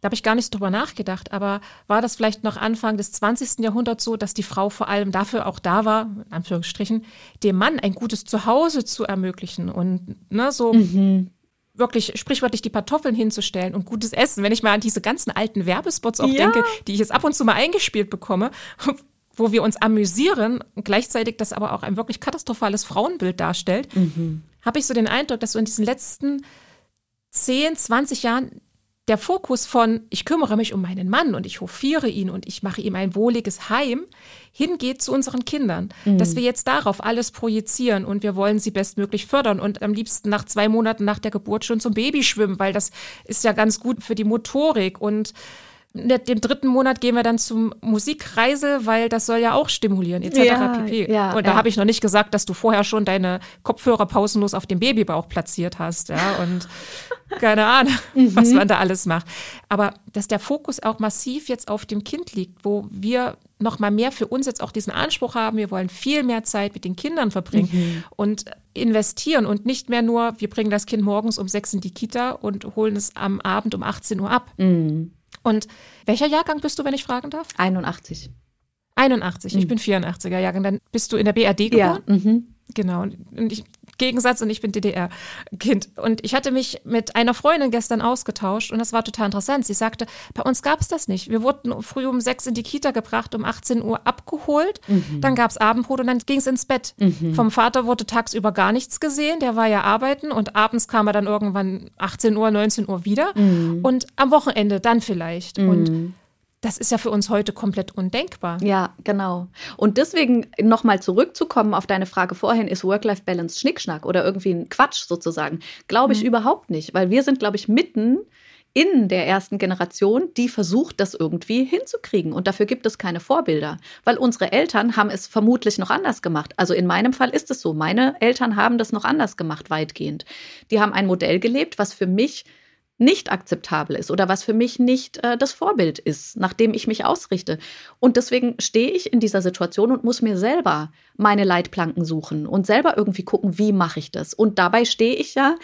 A: da habe ich gar nicht drüber nachgedacht, aber war das vielleicht noch Anfang des 20. Jahrhunderts so, dass die Frau vor allem dafür auch da war, in Anführungsstrichen, dem Mann ein gutes Zuhause zu ermöglichen und ne, so mhm wirklich sprichwörtlich die Kartoffeln hinzustellen und gutes Essen. Wenn ich mal an diese ganzen alten Werbespots auch ja. denke, die ich jetzt ab und zu mal eingespielt bekomme, <laughs> wo wir uns amüsieren, gleichzeitig das aber auch ein wirklich katastrophales Frauenbild darstellt, mhm. habe ich so den Eindruck, dass so in diesen letzten 10, 20 Jahren der Fokus von ich kümmere mich um meinen Mann und ich hofiere ihn und ich mache ihm ein wohliges Heim hingeht zu unseren Kindern, mhm. dass wir jetzt darauf alles projizieren und wir wollen sie bestmöglich fördern und am liebsten nach zwei Monaten nach der Geburt schon zum Baby schwimmen, weil das ist ja ganz gut für die Motorik und dem dritten Monat gehen wir dann zum Musikkreisel, weil das soll ja auch stimulieren, etc. Ja, pp. Ja, und da ja. habe ich noch nicht gesagt, dass du vorher schon deine Kopfhörer pausenlos auf dem Babybauch platziert hast, ja, und <laughs> keine Ahnung, mhm. was man da alles macht. Aber dass der Fokus auch massiv jetzt auf dem Kind liegt, wo wir noch mal mehr für uns jetzt auch diesen Anspruch haben, wir wollen viel mehr Zeit mit den Kindern verbringen mhm. und investieren und nicht mehr nur, wir bringen das Kind morgens um sechs in die Kita und holen es am Abend um 18 Uhr ab. Mhm. Und welcher Jahrgang bist du, wenn ich fragen darf?
B: 81.
A: 81, mhm. ich bin 84er Jahrgang. Dann bist du in der BRD geboren? Ja. Mhm. Genau. Und ich, Gegensatz und ich bin DDR-Kind. Und ich hatte mich mit einer Freundin gestern ausgetauscht und das war total interessant. Sie sagte, bei uns gab es das nicht. Wir wurden früh um sechs in die Kita gebracht, um 18 Uhr abgeholt. Mhm. Dann gab es Abendbrot und dann ging es ins Bett. Mhm. Vom Vater wurde tagsüber gar nichts gesehen. Der war ja arbeiten und abends kam er dann irgendwann 18 Uhr, 19 Uhr wieder. Mhm. Und am Wochenende dann vielleicht. Und mhm Das ist ja für uns heute komplett undenkbar.
B: Ja, genau. Und deswegen nochmal zurückzukommen auf deine Frage vorhin, ist Work-Life-Balance Schnickschnack oder irgendwie ein Quatsch sozusagen? Glaube ich mhm. überhaupt nicht, weil wir sind, glaube ich, mitten in der ersten Generation, die versucht, das irgendwie hinzukriegen. Und dafür gibt es keine Vorbilder, weil unsere Eltern haben es vermutlich noch anders gemacht. Also in meinem Fall ist es so. Meine Eltern haben das noch anders gemacht, weitgehend. Die haben ein Modell gelebt, was für mich nicht akzeptabel ist oder was für mich nicht äh, das Vorbild ist, nach dem ich mich ausrichte. Und deswegen stehe ich in dieser Situation und muss mir selber meine Leitplanken suchen und selber irgendwie gucken, wie mache ich das. Und dabei stehe ich ja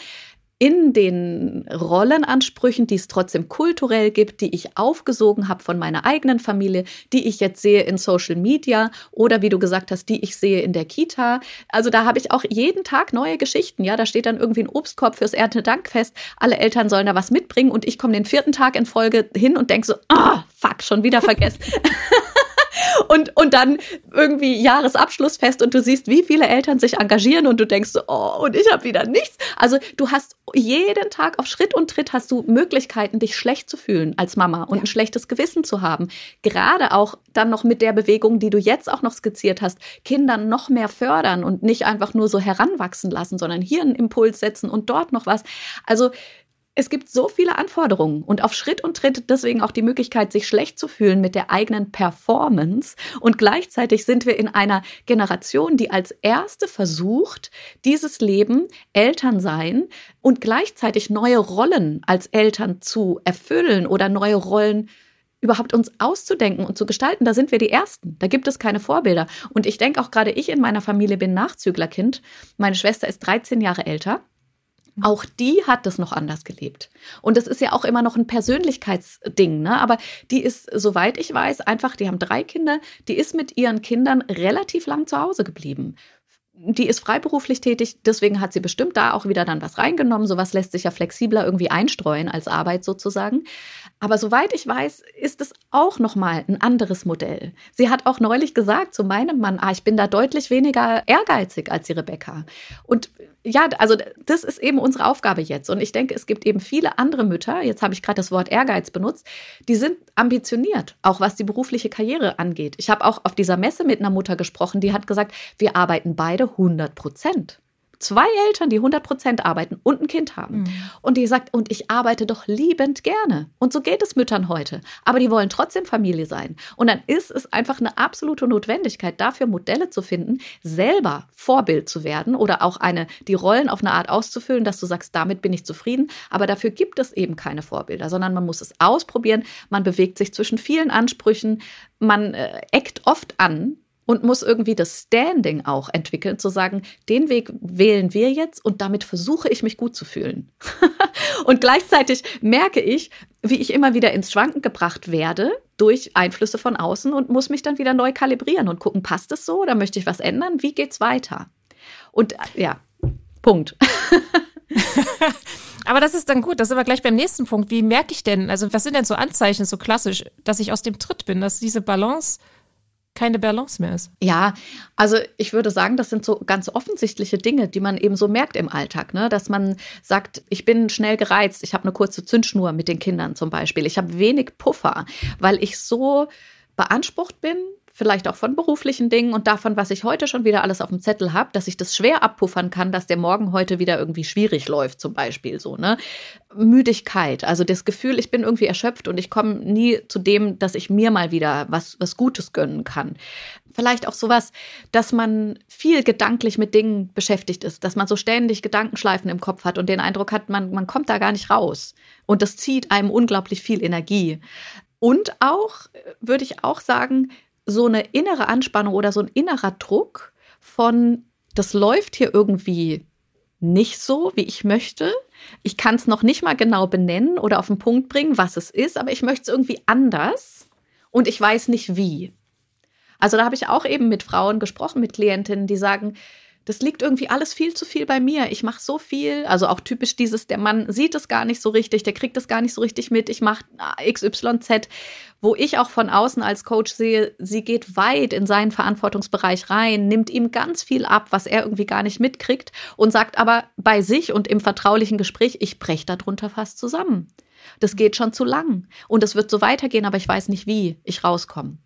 B: in den Rollenansprüchen, die es trotzdem kulturell gibt, die ich aufgesogen habe von meiner eigenen Familie, die ich jetzt sehe in Social Media oder wie du gesagt hast, die ich sehe in der Kita. Also da habe ich auch jeden Tag neue Geschichten. Ja, da steht dann irgendwie ein Obstkorb fürs Erntedankfest. Alle Eltern sollen da was mitbringen und ich komme den vierten Tag in Folge hin und denke so, ah, fuck, schon wieder vergessen. <laughs> und, und dann irgendwie Jahresabschlussfest und du siehst, wie viele Eltern sich engagieren und du denkst so, oh, und ich habe wieder nichts. Also du hast jeden Tag auf Schritt und Tritt hast du Möglichkeiten, dich schlecht zu fühlen als Mama und ja. ein schlechtes Gewissen zu haben. Gerade auch dann noch mit der Bewegung, die du jetzt auch noch skizziert hast, Kindern noch mehr fördern und nicht einfach nur so heranwachsen lassen, sondern hier einen Impuls setzen und dort noch was. Also es gibt so viele Anforderungen und auf Schritt und Tritt deswegen auch die Möglichkeit, sich schlecht zu fühlen mit der eigenen Performance. Und gleichzeitig sind wir in einer Generation, die als erste versucht, dieses Leben, Eltern sein und gleichzeitig neue Rollen als Eltern zu erfüllen oder neue Rollen überhaupt uns auszudenken und zu gestalten, da sind wir die Ersten. Da gibt es keine Vorbilder. Und ich denke auch gerade ich in meiner Familie bin Nachzüglerkind. Meine Schwester ist 13 Jahre älter. Auch die hat das noch anders gelebt. Und das ist ja auch immer noch ein Persönlichkeitsding, ne? Aber die ist, soweit ich weiß, einfach, die haben drei Kinder, die ist mit ihren Kindern relativ lang zu Hause geblieben die ist freiberuflich tätig, deswegen hat sie bestimmt da auch wieder dann was reingenommen. Sowas lässt sich ja flexibler irgendwie einstreuen als Arbeit sozusagen. Aber soweit ich weiß, ist es auch nochmal ein anderes Modell. Sie hat auch neulich gesagt zu meinem Mann, ah, ich bin da deutlich weniger ehrgeizig als die Rebecca. Und ja, also das ist eben unsere Aufgabe jetzt. Und ich denke, es gibt eben viele andere Mütter, jetzt habe ich gerade das Wort Ehrgeiz benutzt, die sind ambitioniert, auch was die berufliche Karriere angeht. Ich habe auch auf dieser Messe mit einer Mutter gesprochen, die hat gesagt, wir arbeiten beide 100 Prozent zwei Eltern, die 100 Prozent arbeiten und ein Kind haben. Mhm. Und die sagt, und ich arbeite doch liebend gerne. Und so geht es Müttern heute. Aber die wollen trotzdem Familie sein. Und dann ist es einfach eine absolute Notwendigkeit, dafür Modelle zu finden, selber Vorbild zu werden oder auch eine, die Rollen auf eine Art auszufüllen, dass du sagst, damit bin ich zufrieden. Aber dafür gibt es eben keine Vorbilder, sondern man muss es ausprobieren. Man bewegt sich zwischen vielen Ansprüchen. Man äh, eckt oft an, und muss irgendwie das Standing auch entwickeln, zu sagen, den Weg wählen wir jetzt und damit versuche ich mich gut zu fühlen. <laughs> und gleichzeitig merke ich, wie ich immer wieder ins Schwanken gebracht werde durch Einflüsse von außen und muss mich dann wieder neu kalibrieren und gucken, passt es so oder möchte ich was ändern? Wie geht's weiter? Und äh, ja, Punkt. <laughs>
A: Aber das ist dann gut. Das sind wir gleich beim nächsten Punkt. Wie merke ich denn, also was sind denn so Anzeichen, so klassisch, dass ich aus dem Tritt bin, dass diese Balance keine Balance mehr ist.
B: Ja, also ich würde sagen, das sind so ganz offensichtliche Dinge, die man eben so merkt im Alltag, ne? dass man sagt, ich bin schnell gereizt, ich habe eine kurze Zündschnur mit den Kindern zum Beispiel, ich habe wenig Puffer, weil ich so beansprucht bin vielleicht auch von beruflichen Dingen und davon, was ich heute schon wieder alles auf dem Zettel habe, dass ich das schwer abpuffern kann, dass der Morgen heute wieder irgendwie schwierig läuft, zum Beispiel so, ne? Müdigkeit, also das Gefühl, ich bin irgendwie erschöpft und ich komme nie zu dem, dass ich mir mal wieder was, was Gutes gönnen kann. Vielleicht auch sowas, dass man viel gedanklich mit Dingen beschäftigt ist, dass man so ständig Gedankenschleifen im Kopf hat und den Eindruck hat, man, man kommt da gar nicht raus. Und das zieht einem unglaublich viel Energie. Und auch, würde ich auch sagen, so eine innere Anspannung oder so ein innerer Druck von, das läuft hier irgendwie nicht so, wie ich möchte. Ich kann es noch nicht mal genau benennen oder auf den Punkt bringen, was es ist, aber ich möchte es irgendwie anders und ich weiß nicht wie. Also da habe ich auch eben mit Frauen gesprochen, mit Klientinnen, die sagen, das liegt irgendwie alles viel zu viel bei mir. Ich mache so viel, also auch typisch dieses, der Mann sieht es gar nicht so richtig, der kriegt es gar nicht so richtig mit. Ich mache XYZ, wo ich auch von außen als Coach sehe, sie geht weit in seinen Verantwortungsbereich rein, nimmt ihm ganz viel ab, was er irgendwie gar nicht mitkriegt und sagt aber bei sich und im vertraulichen Gespräch, ich breche darunter fast zusammen. Das geht schon zu lang und es wird so weitergehen, aber ich weiß nicht, wie ich rauskomme.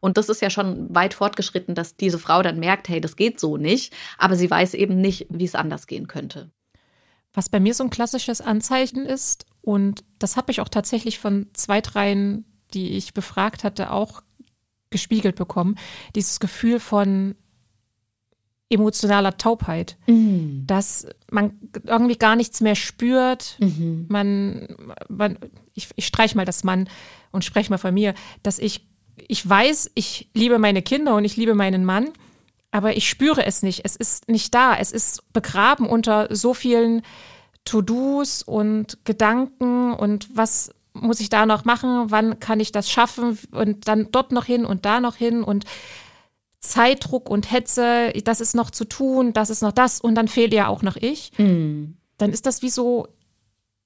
B: Und das ist ja schon weit fortgeschritten, dass diese Frau dann merkt, hey, das geht so nicht, aber sie weiß eben nicht, wie es anders gehen könnte.
A: Was bei mir so ein klassisches Anzeichen ist, und das habe ich auch tatsächlich von zwei, dreien, die ich befragt hatte, auch gespiegelt bekommen, dieses Gefühl von emotionaler Taubheit, mhm. dass man irgendwie gar nichts mehr spürt. Mhm. Man, man, ich, ich streiche mal das Mann und spreche mal von mir, dass ich ich weiß, ich liebe meine Kinder und ich liebe meinen Mann, aber ich spüre es nicht. Es ist nicht da. Es ist begraben unter so vielen To-Dos und Gedanken und was muss ich da noch machen? Wann kann ich das schaffen? Und dann dort noch hin und da noch hin und Zeitdruck und Hetze, das ist noch zu tun, das ist noch das und dann fehlt ja auch noch ich. Mhm. Dann ist das wie so,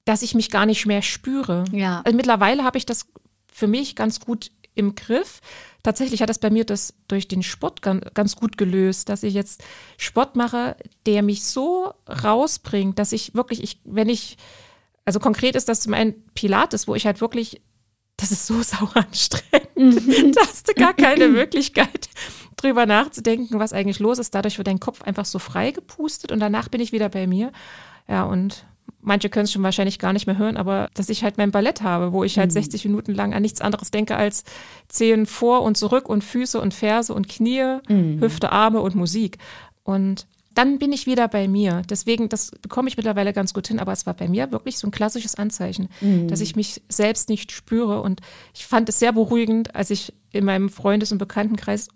A: dass ich mich gar nicht mehr spüre. Ja. Also mittlerweile habe ich das für mich ganz gut im Griff. Tatsächlich hat das bei mir das durch den Sport ganz gut gelöst, dass ich jetzt Sport mache, der mich so rausbringt, dass ich wirklich, ich, wenn ich, also konkret ist das zum einen Pilates, wo ich halt wirklich, das ist so <laughs> sauer anstrengend. Mhm. <laughs> da hast du gar keine <clears throat> Möglichkeit, drüber nachzudenken, was eigentlich los ist. Dadurch wird dein Kopf einfach so frei gepustet und danach bin ich wieder bei mir. Ja, und manche können es schon wahrscheinlich gar nicht mehr hören, aber dass ich halt mein Ballett habe, wo ich halt mhm. 60 Minuten lang an nichts anderes denke als Zehen vor und zurück und Füße und Ferse und Knie, mhm. Hüfte, Arme und Musik. Und dann bin ich wieder bei mir. Deswegen, das bekomme ich mittlerweile ganz gut hin, aber es war bei mir wirklich so ein klassisches Anzeichen, mhm. dass ich mich selbst nicht spüre. Und ich fand es sehr beruhigend, als ich in meinem Freundes- und Bekanntenkreis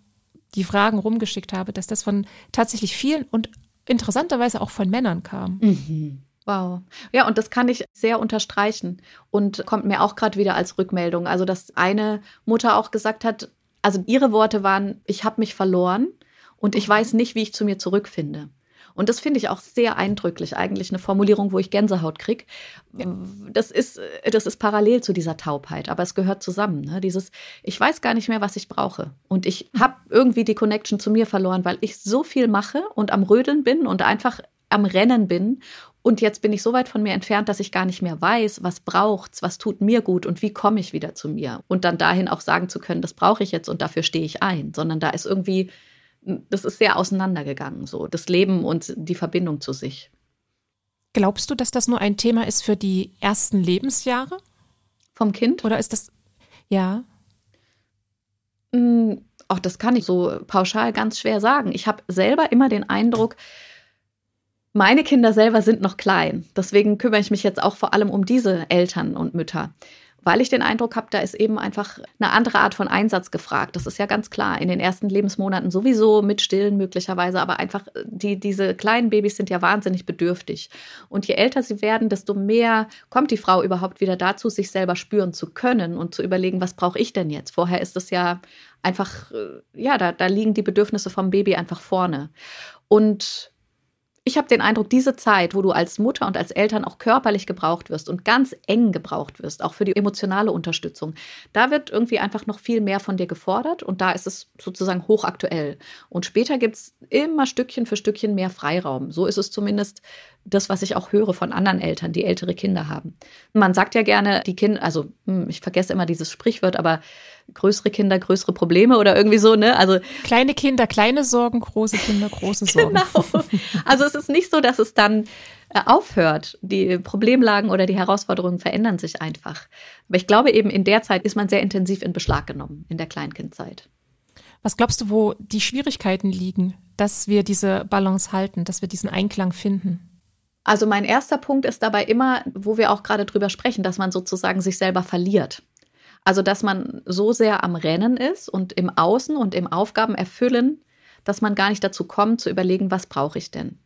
A: die Fragen rumgeschickt habe, dass das von tatsächlich vielen und interessanterweise auch von Männern kam.
B: Mhm. Wow. Ja, und das kann ich sehr unterstreichen und kommt mir auch gerade wieder als Rückmeldung. Also, dass eine Mutter auch gesagt hat, also ihre Worte waren, ich habe mich verloren und ich weiß nicht, wie ich zu mir zurückfinde. Und das finde ich auch sehr eindrücklich, eigentlich eine Formulierung, wo ich Gänsehaut kriege. Das ist, das ist parallel zu dieser Taubheit, aber es gehört zusammen. Ne? Dieses, ich weiß gar nicht mehr, was ich brauche. Und ich habe irgendwie die Connection zu mir verloren, weil ich so viel mache und am Rödeln bin und einfach am Rennen bin und jetzt bin ich so weit von mir entfernt, dass ich gar nicht mehr weiß, was braucht's, was tut mir gut und wie komme ich wieder zu mir. Und dann dahin auch sagen zu können, das brauche ich jetzt und dafür stehe ich ein. Sondern da ist irgendwie, das ist sehr auseinandergegangen, so das Leben und die Verbindung zu sich.
A: Glaubst du, dass das nur ein Thema ist für die ersten Lebensjahre?
B: Vom Kind?
A: Oder ist das, ja?
B: Hm, auch das kann ich so pauschal ganz schwer sagen. Ich habe selber immer den Eindruck, meine Kinder selber sind noch klein. Deswegen kümmere ich mich jetzt auch vor allem um diese Eltern und Mütter. Weil ich den Eindruck habe, da ist eben einfach eine andere Art von Einsatz gefragt. Das ist ja ganz klar. In den ersten Lebensmonaten sowieso mit Stillen möglicherweise, aber einfach die, diese kleinen Babys sind ja wahnsinnig bedürftig. Und je älter sie werden, desto mehr kommt die Frau überhaupt wieder dazu, sich selber spüren zu können und zu überlegen, was brauche ich denn jetzt? Vorher ist es ja einfach, äh, ja, da, da liegen die Bedürfnisse vom Baby einfach vorne. Und ich habe den Eindruck, diese Zeit, wo du als Mutter und als Eltern auch körperlich gebraucht wirst und ganz eng gebraucht wirst, auch für die emotionale Unterstützung, da wird irgendwie einfach noch viel mehr von dir gefordert und da ist es sozusagen hochaktuell. Und später gibt es immer Stückchen für Stückchen mehr Freiraum. So ist es zumindest das, was ich auch höre von anderen Eltern, die ältere Kinder haben. Man sagt ja gerne, die Kinder, also hm, ich vergesse immer dieses Sprichwort, aber größere Kinder, größere Probleme oder irgendwie so, ne?
A: Also kleine Kinder, kleine Sorgen, große Kinder, große Sorgen. <laughs>
B: Genau. Also es ist nicht so, dass es dann äh, aufhört. Die Problemlagen oder die Herausforderungen verändern sich einfach. Aber ich glaube eben, in der Zeit ist man sehr intensiv in Beschlag genommen, in der Kleinkindzeit.
A: Was glaubst du, wo die Schwierigkeiten liegen, dass wir diese Balance halten, dass wir diesen Einklang finden?
B: Also mein erster Punkt ist dabei immer, wo wir auch gerade drüber sprechen, dass man sozusagen sich selber verliert. Also, dass man so sehr am Rennen ist und im Außen und im Aufgaben erfüllen, dass man gar nicht dazu kommt, zu überlegen, was brauche ich denn?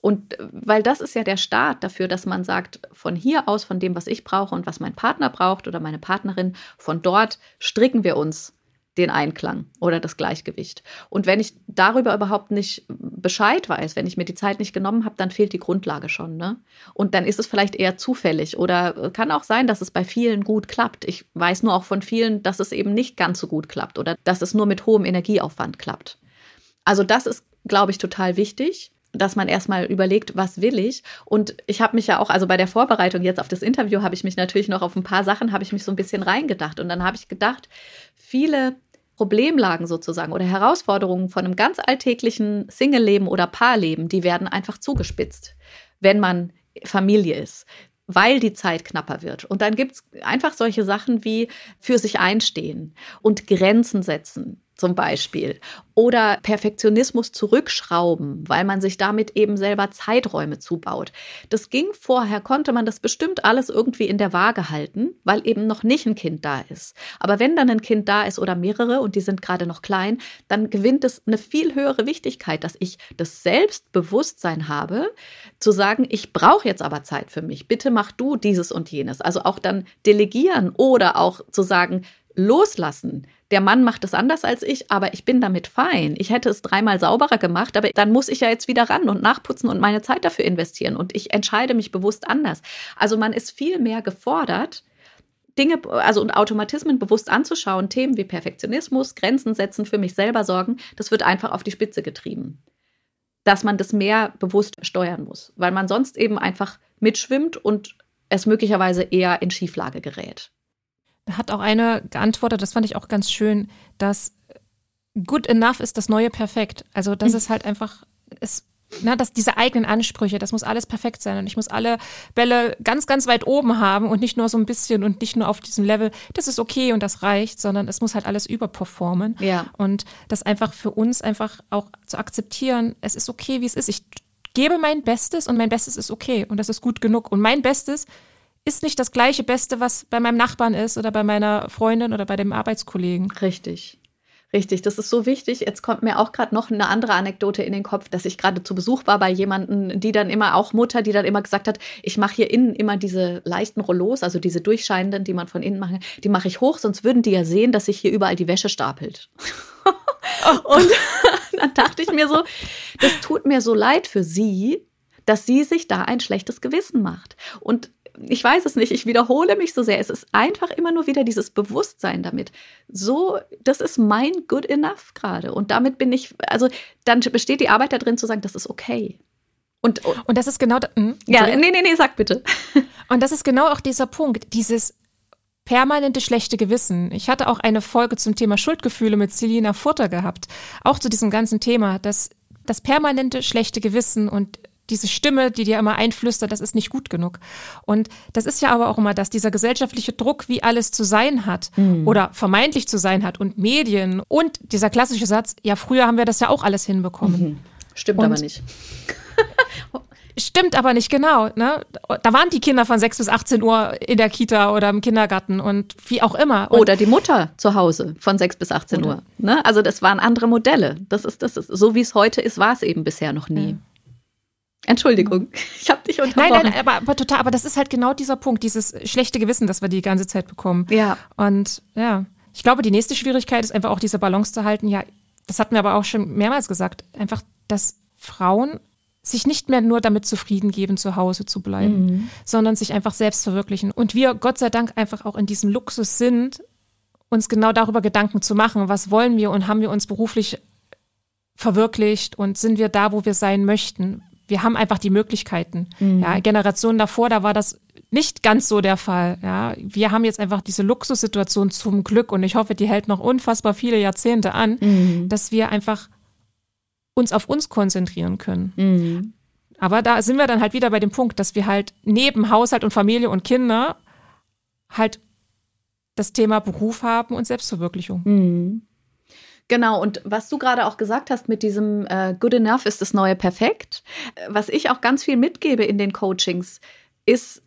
B: Und weil das ist ja der Start dafür, dass man sagt, von hier aus, von dem, was ich brauche und was mein Partner braucht oder meine Partnerin, von dort stricken wir uns den Einklang oder das Gleichgewicht. Und wenn ich darüber überhaupt nicht Bescheid weiß, wenn ich mir die Zeit nicht genommen habe, dann fehlt die Grundlage schon. Ne? Und dann ist es vielleicht eher zufällig oder kann auch sein, dass es bei vielen gut klappt. Ich weiß nur auch von vielen, dass es eben nicht ganz so gut klappt oder dass es nur mit hohem Energieaufwand klappt. Also das ist, glaube ich, total wichtig dass man erstmal überlegt, was will ich. Und ich habe mich ja auch, also bei der Vorbereitung jetzt auf das Interview, habe ich mich natürlich noch auf ein paar Sachen, habe ich mich so ein bisschen reingedacht. Und dann habe ich gedacht, viele Problemlagen sozusagen oder Herausforderungen von einem ganz alltäglichen Single-Leben oder Paarleben, die werden einfach zugespitzt, wenn man Familie ist weil die Zeit knapper wird. Und dann gibt es einfach solche Sachen wie für sich einstehen und Grenzen setzen zum Beispiel. Oder Perfektionismus zurückschrauben, weil man sich damit eben selber Zeiträume zubaut. Das ging vorher, konnte man das bestimmt alles irgendwie in der Waage halten, weil eben noch nicht ein Kind da ist. Aber wenn dann ein Kind da ist oder mehrere und die sind gerade noch klein, dann gewinnt es eine viel höhere Wichtigkeit, dass ich das Selbstbewusstsein habe, zu sagen, ich brauche jetzt aber Zeit für mich. Bitte mach du dieses und jenes. Also auch dann delegieren oder auch zu sagen, loslassen. Der Mann macht es anders als ich, aber ich bin damit fein. Ich hätte es dreimal sauberer gemacht, aber dann muss ich ja jetzt wieder ran und nachputzen und meine Zeit dafür investieren. Und ich entscheide mich bewusst anders. Also man ist viel mehr gefordert, Dinge, also und Automatismen bewusst anzuschauen, Themen wie Perfektionismus, Grenzen setzen, für mich selber sorgen, das wird einfach auf die Spitze getrieben. Dass man das mehr bewusst steuern muss, weil man sonst eben einfach mitschwimmt und es möglicherweise eher in Schieflage gerät.
A: Da hat auch eine geantwortet, das fand ich auch ganz schön, dass good enough ist das neue Perfekt. Also das mhm. ist halt einfach, ist, na, dass diese eigenen Ansprüche, das muss alles perfekt sein und ich muss alle Bälle ganz, ganz weit oben haben und nicht nur so ein bisschen und nicht nur auf diesem Level, das ist okay und das reicht, sondern es muss halt alles überperformen.
B: Ja.
A: Und das einfach für uns einfach auch zu akzeptieren, es ist okay, wie es ist. Ich gebe mein Bestes und mein Bestes ist okay und das ist gut genug. Und mein Bestes ist nicht das gleiche Beste, was bei meinem Nachbarn ist oder bei meiner Freundin oder bei dem Arbeitskollegen.
B: Richtig. Richtig, das ist so wichtig. Jetzt kommt mir auch gerade noch eine andere Anekdote in den Kopf, dass ich gerade zu Besuch war bei jemandem, die dann immer, auch Mutter, die dann immer gesagt hat, ich mache hier innen immer diese leichten Rollos, also diese durchscheinenden, die man von innen macht, die mache ich hoch, sonst würden die ja sehen, dass sich hier überall die Wäsche stapelt. <laughs> Und <laughs> dann dachte ich mir so, das tut mir so leid für sie, dass sie sich da ein schlechtes Gewissen macht. Und ich weiß es nicht, ich wiederhole mich so sehr. Es ist einfach immer nur wieder dieses Bewusstsein damit. So, das ist mein Good Enough gerade. Und damit bin ich, also dann besteht die Arbeit da drin zu sagen, das ist okay.
A: Und, und das ist genau, da,
B: hm, ja, nee, nee, nee, sag bitte. <laughs>
A: Und das ist genau auch dieser Punkt, dieses permanente schlechte Gewissen. Ich hatte auch eine Folge zum Thema Schuldgefühle mit Selina Furter gehabt, auch zu diesem ganzen Thema, dass das permanente schlechte Gewissen und diese Stimme, die dir immer einflüstert, das ist nicht gut genug. Und das ist ja aber auch immer das, dieser gesellschaftliche Druck, wie alles zu sein hat mhm. oder vermeintlich zu sein hat und Medien und dieser klassische Satz, ja, früher haben wir das ja auch alles hinbekommen. Mhm.
B: Stimmt und aber nicht. <laughs>
A: Stimmt aber nicht genau. Ne? Da waren die Kinder von 6 bis 18 Uhr in der Kita oder im Kindergarten und wie auch immer.
B: Und oder die Mutter zu Hause von 6 bis 18 oder? Uhr. Ne? Also das waren andere Modelle. Das ist, das ist, so wie es heute ist, war es eben bisher noch nie. Ja. Entschuldigung, <laughs> ich habe dich unterbrochen.
A: Nein, nein, aber, aber, total, aber das ist halt genau dieser Punkt, dieses schlechte Gewissen, das wir die ganze Zeit bekommen.
B: Ja.
A: Und ja, ich glaube, die nächste Schwierigkeit ist einfach auch diese Balance zu halten. Ja, das hatten wir aber auch schon mehrmals gesagt, einfach, dass Frauen sich nicht mehr nur damit zufrieden geben, zu Hause zu bleiben, mhm. sondern sich einfach selbst verwirklichen. Und wir, Gott sei Dank, einfach auch in diesem Luxus sind, uns genau darüber Gedanken zu machen, was wollen wir und haben wir uns beruflich verwirklicht und sind wir da, wo wir sein möchten? Wir haben einfach die Möglichkeiten. Mhm. Ja, Generationen davor, da war das nicht ganz so der Fall. Ja, wir haben jetzt einfach diese Luxussituation zum Glück und ich hoffe, die hält noch unfassbar viele Jahrzehnte an, mhm. dass wir einfach uns auf uns konzentrieren können. Mhm. Aber da sind wir dann halt wieder bei dem Punkt, dass wir halt neben Haushalt und Familie und Kinder halt das Thema Beruf haben und Selbstverwirklichung.
B: Genau, und was du gerade auch gesagt hast mit diesem äh, Good Enough ist das neue Perfekt, was ich auch ganz viel mitgebe in den Coachings, ist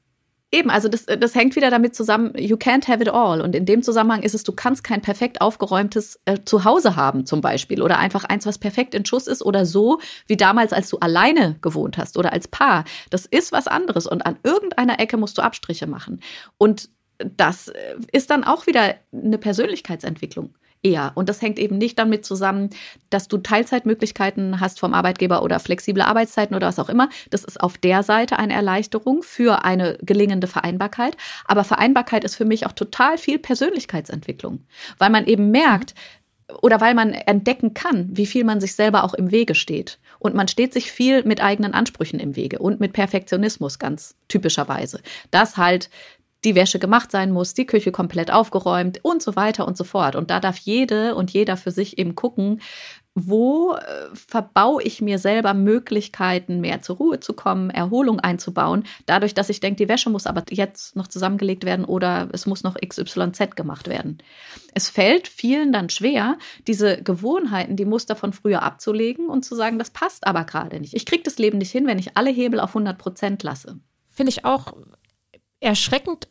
B: eben, also das, das hängt wieder damit zusammen, you can't have it all. Und in dem Zusammenhang ist es, du kannst kein perfekt aufgeräumtes äh, Zuhause haben zum Beispiel oder einfach eins, was perfekt in Schuss ist oder so wie damals, als du alleine gewohnt hast oder als Paar. Das ist was anderes und an irgendeiner Ecke musst du Abstriche machen. Und das äh, ist dann auch wieder eine Persönlichkeitsentwicklung eher. Und das hängt eben nicht damit zusammen, dass du Teilzeitmöglichkeiten hast vom Arbeitgeber oder flexible Arbeitszeiten oder was auch immer. Das ist auf der Seite eine Erleichterung für eine gelingende Vereinbarkeit. Aber Vereinbarkeit ist für mich auch total viel Persönlichkeitsentwicklung, weil man eben merkt, oder weil man entdecken kann, wie viel man sich selber auch im Wege steht. Und man steht sich viel mit eigenen Ansprüchen im Wege und mit Perfektionismus ganz typischerweise. Das halt die Wäsche gemacht sein muss, die Küche komplett aufgeräumt und so weiter und so fort. Und da darf jede und jeder für sich eben gucken, wo äh, verbaue ich mir selber Möglichkeiten, mehr zur Ruhe zu kommen, Erholung einzubauen, dadurch, dass ich denke, die Wäsche muss aber jetzt noch zusammengelegt werden oder es muss noch XYZ gemacht werden. Es fällt vielen dann schwer, diese Gewohnheiten, die Muster von früher abzulegen und zu sagen, das passt aber gerade nicht. Ich kriege das Leben nicht hin, wenn ich alle Hebel auf 100 Prozent lasse.
A: Finde ich auch erschreckend,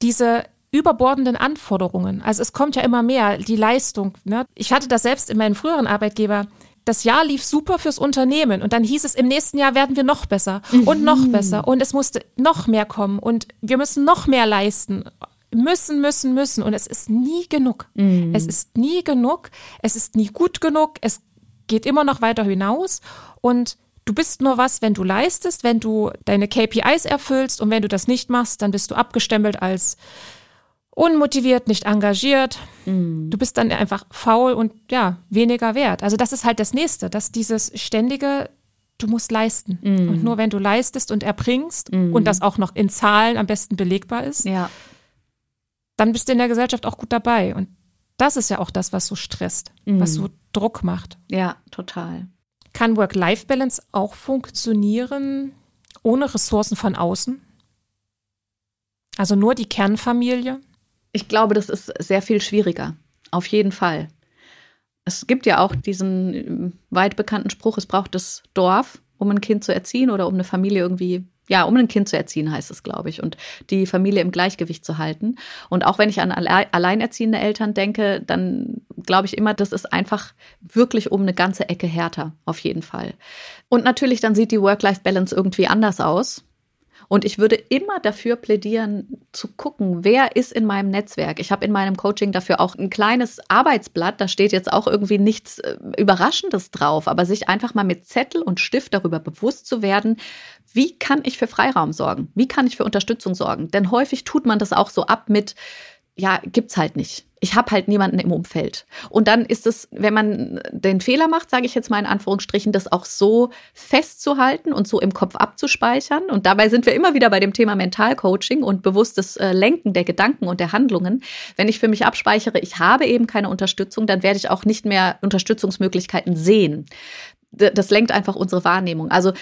A: diese überbordenden Anforderungen. Also es kommt ja immer mehr, die Leistung. Ne? Ich hatte das selbst in meinem früheren Arbeitgeber. Das Jahr lief super fürs Unternehmen und dann hieß es, im nächsten Jahr werden wir noch besser mhm. und noch besser und es musste noch mehr kommen und wir müssen noch mehr leisten. Müssen, müssen, müssen. Und es ist nie genug. Mhm. Es ist nie genug. Es ist nie gut genug. Es geht immer noch weiter hinaus. Und Du bist nur was, wenn du leistest, wenn du deine KPIs erfüllst und wenn du das nicht machst, dann bist du abgestempelt als unmotiviert, nicht engagiert. Mm. Du bist dann einfach faul und ja, weniger wert. Also das ist halt das nächste, dass dieses ständige du musst leisten. Mm. Und nur wenn du leistest und erbringst mm. und das auch noch in Zahlen am besten belegbar ist,
B: ja.
A: dann bist du in der Gesellschaft auch gut dabei. Und das ist ja auch das, was so stresst, was so Druck macht.
B: Ja, total.
A: Kann Work-Life-Balance auch funktionieren ohne Ressourcen von außen? Also nur die Kernfamilie?
B: Ich glaube, das ist sehr viel schwieriger. Auf jeden Fall. Es gibt ja auch diesen äh, weit bekannten Spruch, es braucht das Dorf, um ein Kind zu erziehen oder um eine Familie irgendwie ja, um ein Kind zu erziehen, heißt es, glaube ich, und die Familie im Gleichgewicht zu halten. Und auch wenn ich an alleinerziehende Eltern denke, dann glaube ich immer, das ist einfach wirklich um eine ganze Ecke härter, auf jeden Fall. Und natürlich, dann sieht die Work-Life-Balance irgendwie anders aus. Und ich würde immer dafür plädieren, zu gucken, wer ist in meinem Netzwerk. Ich habe in meinem Coaching dafür auch ein kleines Arbeitsblatt, da steht jetzt auch irgendwie nichts äh, Überraschendes drauf, aber sich einfach mal mit Zettel und Stift darüber bewusst zu werden, wie kann ich für Freiraum sorgen? Wie kann ich für Unterstützung sorgen? Denn häufig tut man das auch so ab mit, ja, gibt's halt nicht. Ich habe halt niemanden im Umfeld. Und dann ist es, wenn man den Fehler macht, sage ich jetzt mal in Anführungsstrichen, das auch so festzuhalten und so im Kopf abzuspeichern. Und dabei sind wir immer wieder bei dem Thema Mentalcoaching und bewusstes äh, Lenken der Gedanken und der Handlungen. Wenn ich für mich abspeichere, ich habe eben keine Unterstützung, dann werde ich auch nicht mehr Unterstützungsmöglichkeiten sehen. Das lenkt einfach unsere Wahrnehmung. Also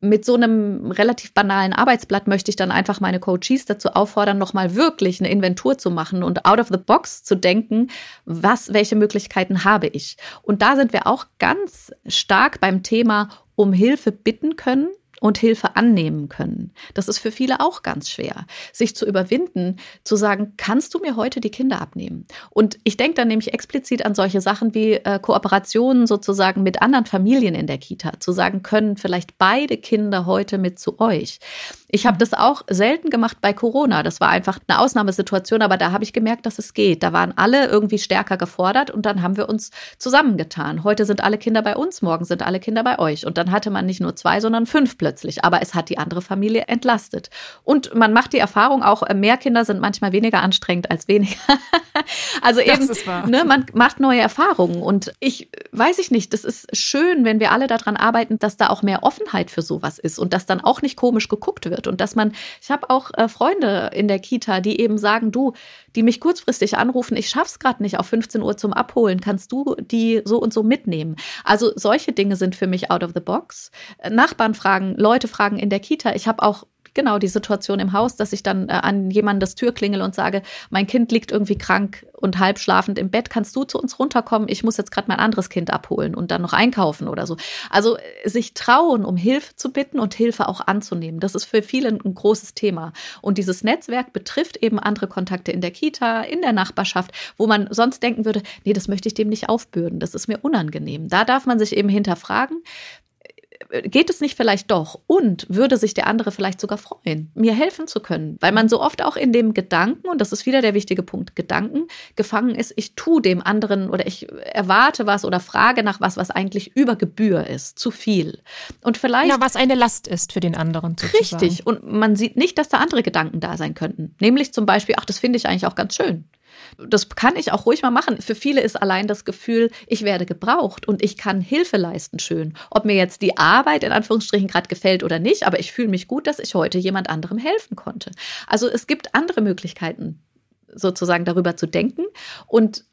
B: mit so einem relativ banalen Arbeitsblatt möchte ich dann einfach meine Coaches dazu auffordern, nochmal wirklich eine Inventur zu machen und out of the box zu denken, was, welche Möglichkeiten habe ich. Und da sind wir auch ganz stark beim Thema um Hilfe bitten können und Hilfe annehmen können. Das ist für viele auch ganz schwer, sich zu überwinden, zu sagen, kannst du mir heute die Kinder abnehmen? Und ich denke dann nämlich explizit an solche Sachen wie äh, Kooperationen sozusagen mit anderen Familien in der Kita, zu sagen, können vielleicht beide Kinder heute mit zu euch? Ich habe das auch selten gemacht bei Corona. Das war einfach eine Ausnahmesituation, aber da habe ich gemerkt, dass es geht. Da waren alle irgendwie stärker gefordert und dann haben wir uns zusammengetan. Heute sind alle Kinder bei uns, morgen sind alle Kinder bei euch. Und dann hatte man nicht nur zwei, sondern fünf plötzlich. Aber es hat die andere Familie entlastet. Und man macht die Erfahrung auch, äh, mehr Kinder sind manchmal weniger anstrengend als weniger. <laughs> also eben, ne, man macht neue Erfahrungen. Und ich weiß ich nicht, das ist schön, wenn wir alle daran arbeiten, dass da auch mehr Offenheit für sowas ist und dass dann auch nicht komisch geguckt wird wird und dass man, ich habe auch äh, Freunde in der Kita, die eben sagen, du, die mich kurzfristig anrufen, ich schaff's gerade nicht auf 15 Uhr zum Abholen, kannst du die so und so mitnehmen? Also solche Dinge sind für mich out of the box. Äh, Nachbarn fragen, Leute fragen in der Kita. Ich habe auch genau die Situation im Haus, dass ich dann äh, an jemanden das Tür klingel und sage, mein Kind liegt irgendwie krank und halb schlafend im Bett, kannst du zu uns runterkommen? Ich muss jetzt gerade mein anderes Kind abholen und dann noch einkaufen oder so. Also äh, sich trauen, um Hilfe zu bitten und Hilfe auch anzunehmen, das ist für viele ein großes Thema. Und dieses Netzwerk betrifft eben andere Kontakte in der Kita, in der Nachbarschaft, wo man sonst denken würde, nee, das möchte ich dem nicht aufbürden, das ist mir unangenehm. Da darf man sich eben hinterfragen, geht es nicht vielleicht doch? Und würde sich der andere vielleicht sogar freuen, mir helfen zu können? Weil man so oft auch in dem Gedanken, und das ist wieder der wichtige Punkt, Gedanken gefangen ist, ich tue dem anderen oder ich erwarte was oder frage nach was, was eigentlich über Gebühr ist, zu viel. Und vielleicht.
A: Ja, was eine Last ist für den anderen.
B: Sozusagen. Richtig. Und man sieht nicht, dass da andere Gedanken da sein könnten. Nämlich zum Beispiel, ach, das finde ich eigentlich auch ganz schön. Das kann ich auch ruhig mal machen. Für viele ist allein das Gefühl, ich werde gebraucht und ich kann Hilfe leisten schön. Ob mir jetzt die Arbeit in Anführungsstrichen gerade gefällt oder nicht, aber ich fühle mich gut, dass ich heute jemand anderem helfen konnte. Also es gibt andere Möglichkeiten, sozusagen darüber zu denken. Und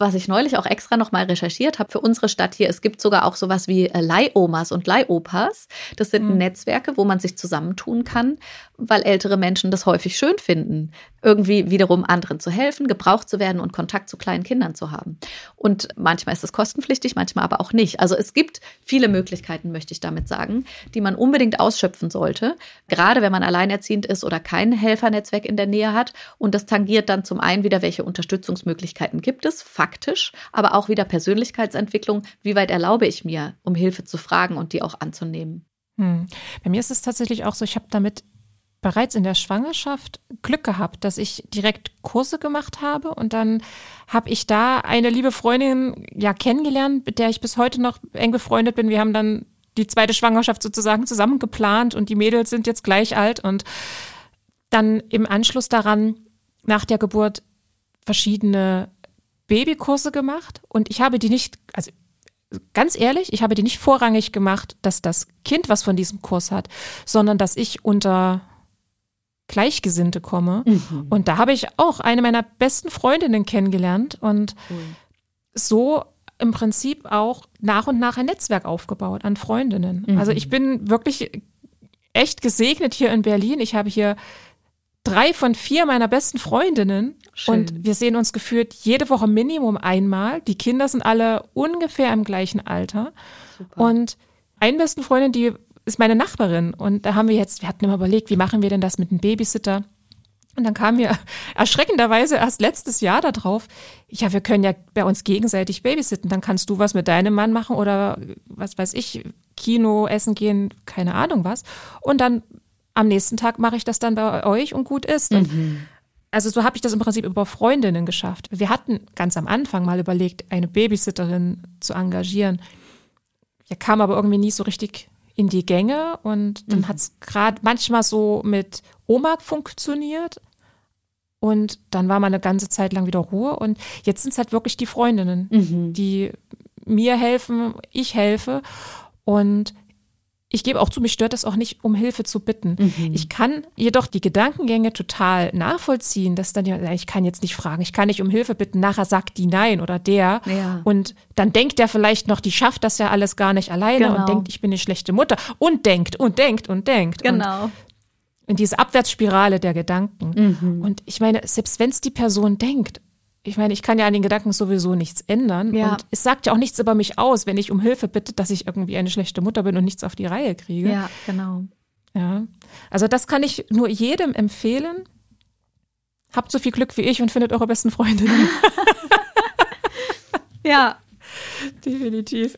B: was ich neulich auch extra nochmal recherchiert habe für unsere Stadt hier, es gibt sogar auch sowas wie äh, Leihomas und Leihopas. Das sind mhm. Netzwerke, wo man sich zusammentun kann, weil ältere Menschen das häufig schön finden, irgendwie wiederum anderen zu helfen, gebraucht zu werden und Kontakt zu kleinen Kindern zu haben. Und manchmal ist es kostenpflichtig, manchmal aber auch nicht. Also es gibt viele Möglichkeiten, möchte ich damit sagen, die man unbedingt ausschöpfen sollte, gerade wenn man alleinerziehend ist oder kein Helfernetzwerk in der Nähe hat. Und das tangiert dann zum einen wieder, welche Unterstützungsmöglichkeiten gibt es, faktisch, aber auch wieder Persönlichkeitsentwicklung. Wie weit erlaube ich mir, um Hilfe zu fragen und die auch anzunehmen?
A: Hm. Bei mir ist es tatsächlich auch so, ich habe damit bereits in der Schwangerschaft Glück gehabt, dass ich direkt Kurse gemacht habe und dann habe ich da eine liebe Freundin ja kennengelernt, mit der ich bis heute noch eng befreundet bin. Wir haben dann die zweite Schwangerschaft sozusagen zusammen geplant und die Mädels sind jetzt gleich alt und dann im Anschluss daran nach der Geburt verschiedene Babykurse gemacht und ich habe die nicht, also ganz ehrlich, ich habe die nicht vorrangig gemacht, dass das Kind was von diesem Kurs hat, sondern dass ich unter Gleichgesinnte komme. Mhm. Und da habe ich auch eine meiner besten Freundinnen kennengelernt und cool. so im Prinzip auch nach und nach ein Netzwerk aufgebaut an Freundinnen. Mhm. Also ich bin wirklich echt gesegnet hier in Berlin. Ich habe hier drei von vier meiner besten Freundinnen Schön. und wir sehen uns geführt jede Woche Minimum einmal. Die Kinder sind alle ungefähr im gleichen Alter. Super. Und eine besten Freundin, die ist meine Nachbarin und da haben wir jetzt, wir hatten immer überlegt, wie machen wir denn das mit einem Babysitter? Und dann kamen wir <laughs> erschreckenderweise erst letztes Jahr darauf, ja, wir können ja bei uns gegenseitig babysitten. Dann kannst du was mit deinem Mann machen oder was weiß ich, Kino, Essen gehen, keine Ahnung was. Und dann am nächsten Tag mache ich das dann bei euch und gut ist. Und mhm. Also so habe ich das im Prinzip über Freundinnen geschafft. Wir hatten ganz am Anfang mal überlegt, eine Babysitterin zu engagieren. Ja, kam aber irgendwie nie so richtig in die Gänge und dann mhm. hat es gerade manchmal so mit Oma funktioniert. Und dann war mal eine ganze Zeit lang wieder Ruhe. Und jetzt sind es halt wirklich die Freundinnen, mhm. die mir helfen, ich helfe. Und ich gebe auch zu, mich stört das auch nicht, um Hilfe zu bitten. Mhm. Ich kann jedoch die Gedankengänge total nachvollziehen, dass dann jemand, ich kann jetzt nicht fragen, ich kann nicht um Hilfe bitten, nachher sagt die nein oder der. Ja. Und dann denkt der vielleicht noch, die schafft das ja alles gar nicht alleine genau. und denkt, ich bin eine schlechte Mutter und denkt und denkt und denkt.
B: Genau. Und
A: in diese Abwärtsspirale der Gedanken. Mhm. Und ich meine, selbst wenn es die Person denkt, ich meine, ich kann ja an den Gedanken sowieso nichts ändern. Ja. Und es sagt ja auch nichts über mich aus, wenn ich um Hilfe bitte, dass ich irgendwie eine schlechte Mutter bin und nichts auf die Reihe kriege.
B: Ja, genau.
A: Ja. Also das kann ich nur jedem empfehlen. Habt so viel Glück wie ich und findet eure besten Freundinnen. <laughs> <laughs>
B: ja.
A: Definitiv.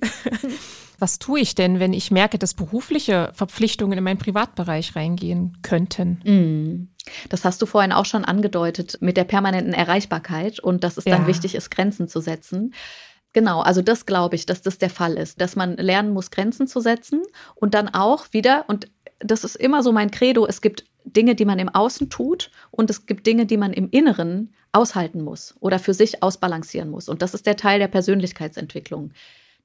A: Was tue ich denn, wenn ich merke, dass berufliche Verpflichtungen in meinen Privatbereich reingehen könnten?
B: Mm. Das hast du vorhin auch schon angedeutet mit der permanenten Erreichbarkeit und dass es ja. dann wichtig ist, Grenzen zu setzen. Genau, also das glaube ich, dass das der Fall ist, dass man lernen muss, Grenzen zu setzen und dann auch wieder, und das ist immer so mein Credo, es gibt Dinge, die man im Außen tut und es gibt Dinge, die man im Inneren aushalten muss oder für sich ausbalancieren muss. Und das ist der Teil der Persönlichkeitsentwicklung.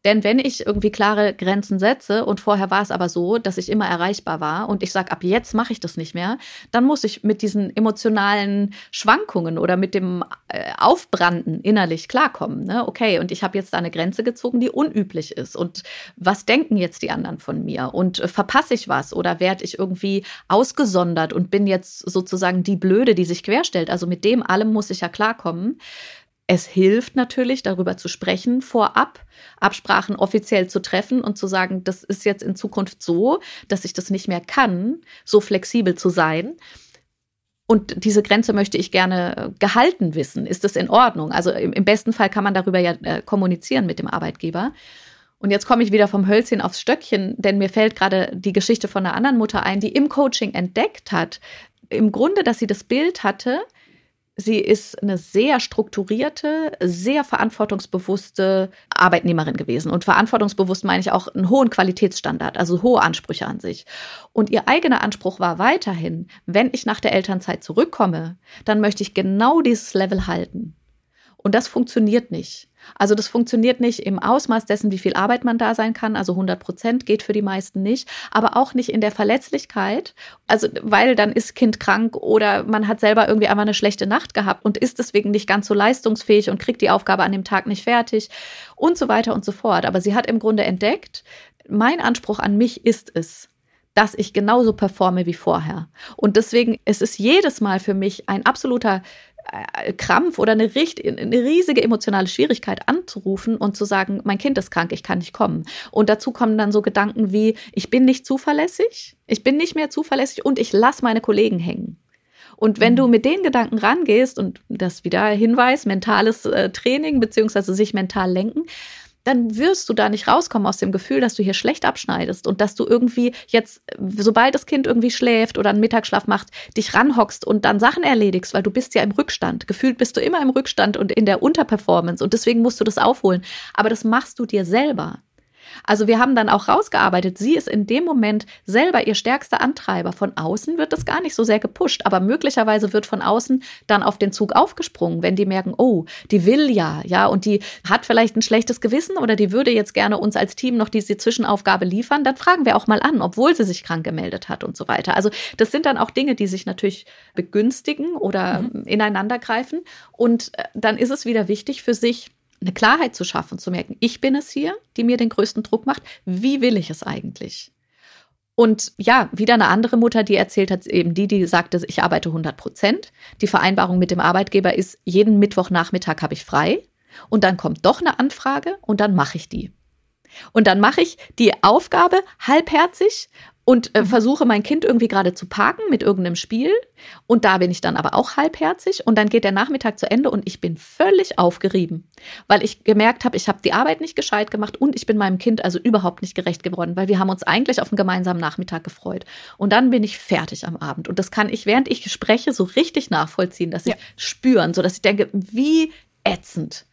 B: Denn wenn ich irgendwie klare Grenzen setze und vorher war es aber so, dass ich immer erreichbar war und ich sage, ab jetzt mache ich das nicht mehr, dann muss ich mit diesen emotionalen Schwankungen oder mit dem äh, Aufbranden innerlich klarkommen. Ne? Okay, und ich habe jetzt da eine Grenze gezogen, die unüblich ist. Und was denken jetzt die anderen von mir? Und äh, verpasse ich was oder werde ich irgendwie ausgesondert und bin jetzt sozusagen die Blöde, die sich querstellt? Also mit dem allem muss ich ja klarkommen. Es hilft natürlich, darüber zu sprechen, vorab Absprachen offiziell zu treffen und zu sagen, das ist jetzt in Zukunft so, dass ich das nicht mehr kann, so flexibel zu sein. Und diese Grenze möchte ich gerne äh, gehalten wissen. Ist das in Ordnung? Also im, besten Fall kann man darüber ja äh, kommunizieren mit dem Arbeitgeber. Und jetzt komme ich wieder vom Hölzchen aufs Stöckchen, denn mir fällt gerade die Geschichte von einer anderen Mutter ein, die im Coaching entdeckt hat, im Grunde, dass sie das Bild hatte, Sie ist eine sehr strukturierte, sehr verantwortungsbewusste Arbeitnehmerin gewesen. Und verantwortungsbewusst meine ich auch einen hohen Qualitätsstandard, also hohe Ansprüche an sich. Und ihr eigener Anspruch war weiterhin, wenn ich nach der Elternzeit zurückkomme, dann möchte ich genau dieses Level halten. Und das funktioniert nicht. Also das funktioniert nicht im Ausmaß dessen, wie viel Arbeit man da sein kann. Also 100 Prozent geht für die meisten nicht, aber auch nicht in der Verletzlichkeit. Also weil dann ist Kind krank oder man hat selber irgendwie einmal eine schlechte Nacht gehabt und ist deswegen nicht ganz so leistungsfähig und kriegt die Aufgabe an dem Tag nicht fertig und so weiter und so fort. Aber sie hat im Grunde entdeckt, mein Anspruch an mich ist es, dass ich genauso performe wie vorher. Und deswegen ist es jedes Mal für mich ein absoluter Krampf oder eine, eine riesige emotionale Schwierigkeit anzurufen und zu sagen, mein Kind ist krank, ich kann nicht kommen. Und dazu kommen dann so Gedanken wie, ich bin nicht zuverlässig, ich bin nicht mehr zuverlässig und ich lasse meine Kollegen hängen. Und wenn du mhm. mit den Gedanken rangehst und das wieder Hinweis, mentales äh, Training beziehungsweise sich mental lenken, dann wirst du da nicht rauskommen aus dem Gefühl, dass du hier schlecht abschneidest und dass du irgendwie jetzt, sobald das Kind irgendwie schläft oder einen Mittagsschlaf macht, dich ranhockst und dann Sachen erledigst, weil du bist ja im Rückstand. Gefühlt bist du immer im Rückstand und in der Unterperformance und deswegen musst du das aufholen. Aber das machst du dir selber. Also wir haben dann auch rausgearbeitet, sie ist in dem Moment selber ihr stärkster Antreiber. Von außen wird das gar nicht so sehr gepusht, aber möglicherweise wird von außen dann auf den Zug aufgesprungen, wenn die merken, oh, die will ja, ja, und die hat vielleicht ein schlechtes Gewissen oder die würde jetzt gerne uns als Team noch diese Zwischenaufgabe liefern, dann fragen wir auch mal an, obwohl sie sich krank gemeldet hat und so weiter. Also das sind dann auch Dinge, die sich natürlich begünstigen oder mhm. ineinander greifen. Und äh, dann ist es wieder wichtig für sich, eine Klarheit zu schaffen, zu merken, ich bin es hier, die mir den größten Druck macht. Wie will ich es eigentlich? Und ja, wieder eine andere Mutter, die erzählt hat, eben die, die sagte, ich arbeite 100 Prozent. Die Vereinbarung mit dem Arbeitgeber ist, jeden Mittwochnachmittag habe ich frei. Und dann kommt doch eine Anfrage und dann mache ich die. Und dann mache ich die Aufgabe halbherzig und äh, mhm. versuche mein Kind irgendwie gerade zu parken mit irgendeinem Spiel. Und da bin ich dann aber auch halbherzig. Und dann geht der Nachmittag zu Ende und ich bin völlig aufgerieben, weil ich gemerkt habe, ich habe die Arbeit nicht gescheit gemacht und ich bin meinem Kind also überhaupt nicht gerecht geworden, weil wir haben uns eigentlich auf einen gemeinsamen Nachmittag gefreut. Und dann bin ich fertig am Abend. Und das kann ich, während ich spreche, so richtig nachvollziehen, dass ich ja. spüren, so dass ich denke, wie ätzend.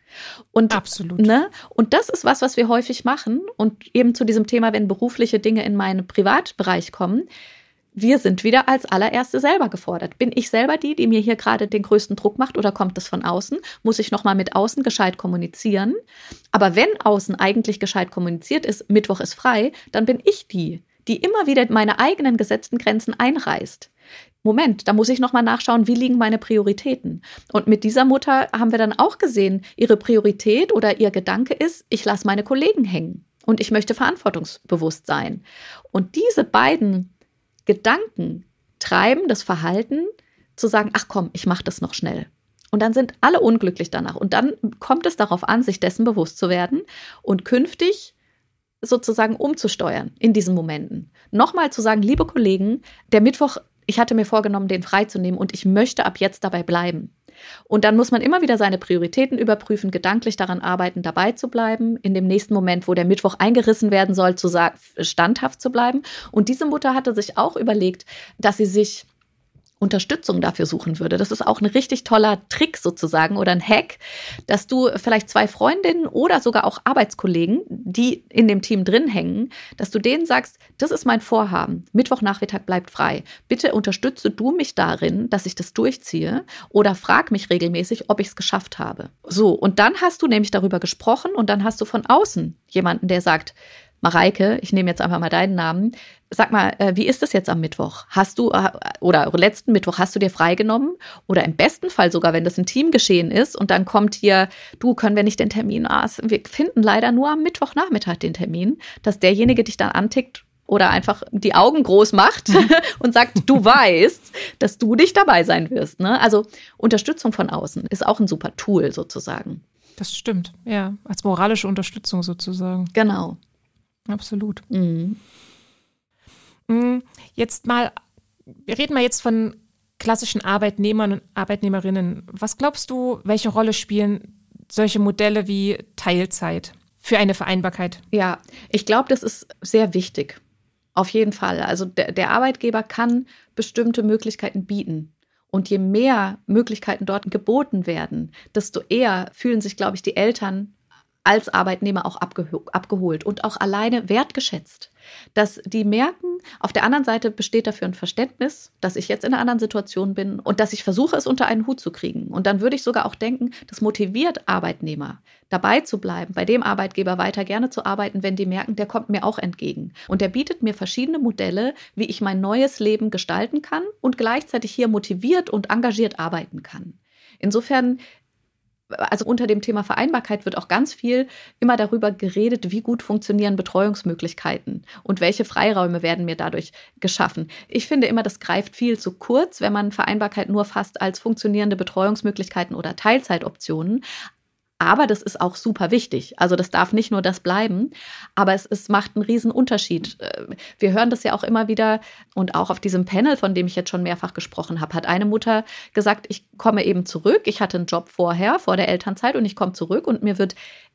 B: Und,
A: Absolut.
B: Ne? Und das ist was, was wir häufig machen. Und eben zu diesem Thema, wenn berufliche Dinge in meinen Privatbereich kommen, wir sind wieder als allererste selber gefordert. Bin ich selber die, die mir hier gerade den größten Druck macht oder kommt das von außen? Muss ich nochmal mit außen gescheit kommunizieren? Aber wenn außen eigentlich gescheit kommuniziert ist, Mittwoch ist frei, dann bin ich die, die immer wieder meine eigenen gesetzten Grenzen einreißt. Moment, da muss ich nochmal nachschauen, wie liegen meine Prioritäten. Und mit dieser Mutter haben wir dann auch gesehen, ihre Priorität oder ihr Gedanke ist, ich lasse meine Kollegen hängen und ich möchte verantwortungsbewusst sein. Und diese beiden Gedanken treiben das Verhalten zu sagen, ach komm, ich mache das noch schnell. Und dann sind alle unglücklich danach. Und dann kommt es darauf an, sich dessen bewusst zu werden und künftig sozusagen umzusteuern in diesen Momenten. Nochmal zu sagen, liebe Kollegen, der Mittwoch ich hatte mir vorgenommen, den freizunehmen und ich möchte ab jetzt dabei bleiben. Und dann muss man immer wieder seine Prioritäten überprüfen, gedanklich daran arbeiten, dabei zu bleiben, in dem nächsten Moment, wo der Mittwoch eingerissen werden soll, zu sagen, standhaft zu bleiben. Und diese Mutter hatte sich auch überlegt, dass sie sich Unterstützung dafür suchen würde. Das ist auch ein richtig toller Trick sozusagen oder ein Hack, dass du vielleicht zwei Freundinnen oder sogar auch Arbeitskollegen, die in dem Team drin hängen, dass du denen sagst, das ist mein Vorhaben. Mittwochnachmittag bleibt frei. Bitte unterstütze du mich darin, dass ich das durchziehe oder frag mich regelmäßig, ob ich es geschafft habe. So, und dann hast du nämlich darüber gesprochen und dann hast du von außen jemanden, der sagt, Mareike, ich nehme jetzt einfach mal deinen Namen. Sag mal, äh, wie ist das jetzt am Mittwoch? Hast du, äh, oder letzten Mittwoch hast du dir freigenommen? Oder im besten Fall sogar, wenn das ein Team geschehen ist und dann kommt hier, du, können wir nicht den Termin, ah, wir finden leider nur am Mittwochnachmittag den Termin, dass derjenige dich dann antickt oder einfach die Augen groß macht <laughs> und sagt, du weißt, dass du nicht dabei sein wirst. Ne? Also Unterstützung von außen ist auch ein super Tool sozusagen.
A: Das stimmt, ja, als moralische Unterstützung sozusagen.
B: Genau.
A: Absolut. Mhm. Mm, jetzt mal, wir reden mal jetzt von klassischen Arbeitnehmern und Arbeitnehmerinnen. Was glaubst du, welche Rolle spielen solche Modelle wie Teilzeit für eine Vereinbarkeit?
B: Ja, ich glaube, das ist sehr wichtig. Auf jeden Fall. Also der, der Arbeitgeber kann bestimmte Möglichkeiten bieten. Und je mehr Möglichkeiten dort geboten werden, desto eher fühlen sich, glaube ich, die Eltern als Arbeitnehmer auch abgeholt und auch alleine wertgeschätzt. Dass die merken, auf der anderen Seite besteht dafür ein Verständnis, dass ich jetzt in einer anderen Situation bin und dass ich versuche, es unter einen Hut zu kriegen. Und dann würde ich sogar auch denken, das motiviert Arbeitnehmer, dabei zu bleiben, bei dem Arbeitgeber weiter gerne zu arbeiten, wenn die merken, der kommt mir auch entgegen. Und der bietet mir verschiedene Modelle, wie ich mein neues Leben gestalten kann und gleichzeitig hier motiviert und engagiert arbeiten kann. Insofern also unter dem Thema Vereinbarkeit wird auch ganz viel immer darüber geredet, wie gut funktionieren Betreuungsmöglichkeiten und welche Freiräume werden mir dadurch geschaffen. Ich finde immer, das greift viel zu kurz, wenn man Vereinbarkeit nur fasst als funktionierende Betreuungsmöglichkeiten oder Teilzeitoptionen. Aber das ist auch super wichtig. Also das darf nicht nur das bleiben, aber es, es macht einen riesen Unterschied. Äh, wir hören das ja auch immer wieder und auch auf diesem Panel, von dem ich jetzt schon mehrfach gesprochen habe, hat eine Mutter gesagt, ich komme eben zurück. Ich hatte einen Job vorher, vor der Elternzeit und ich komme zurück und mir wird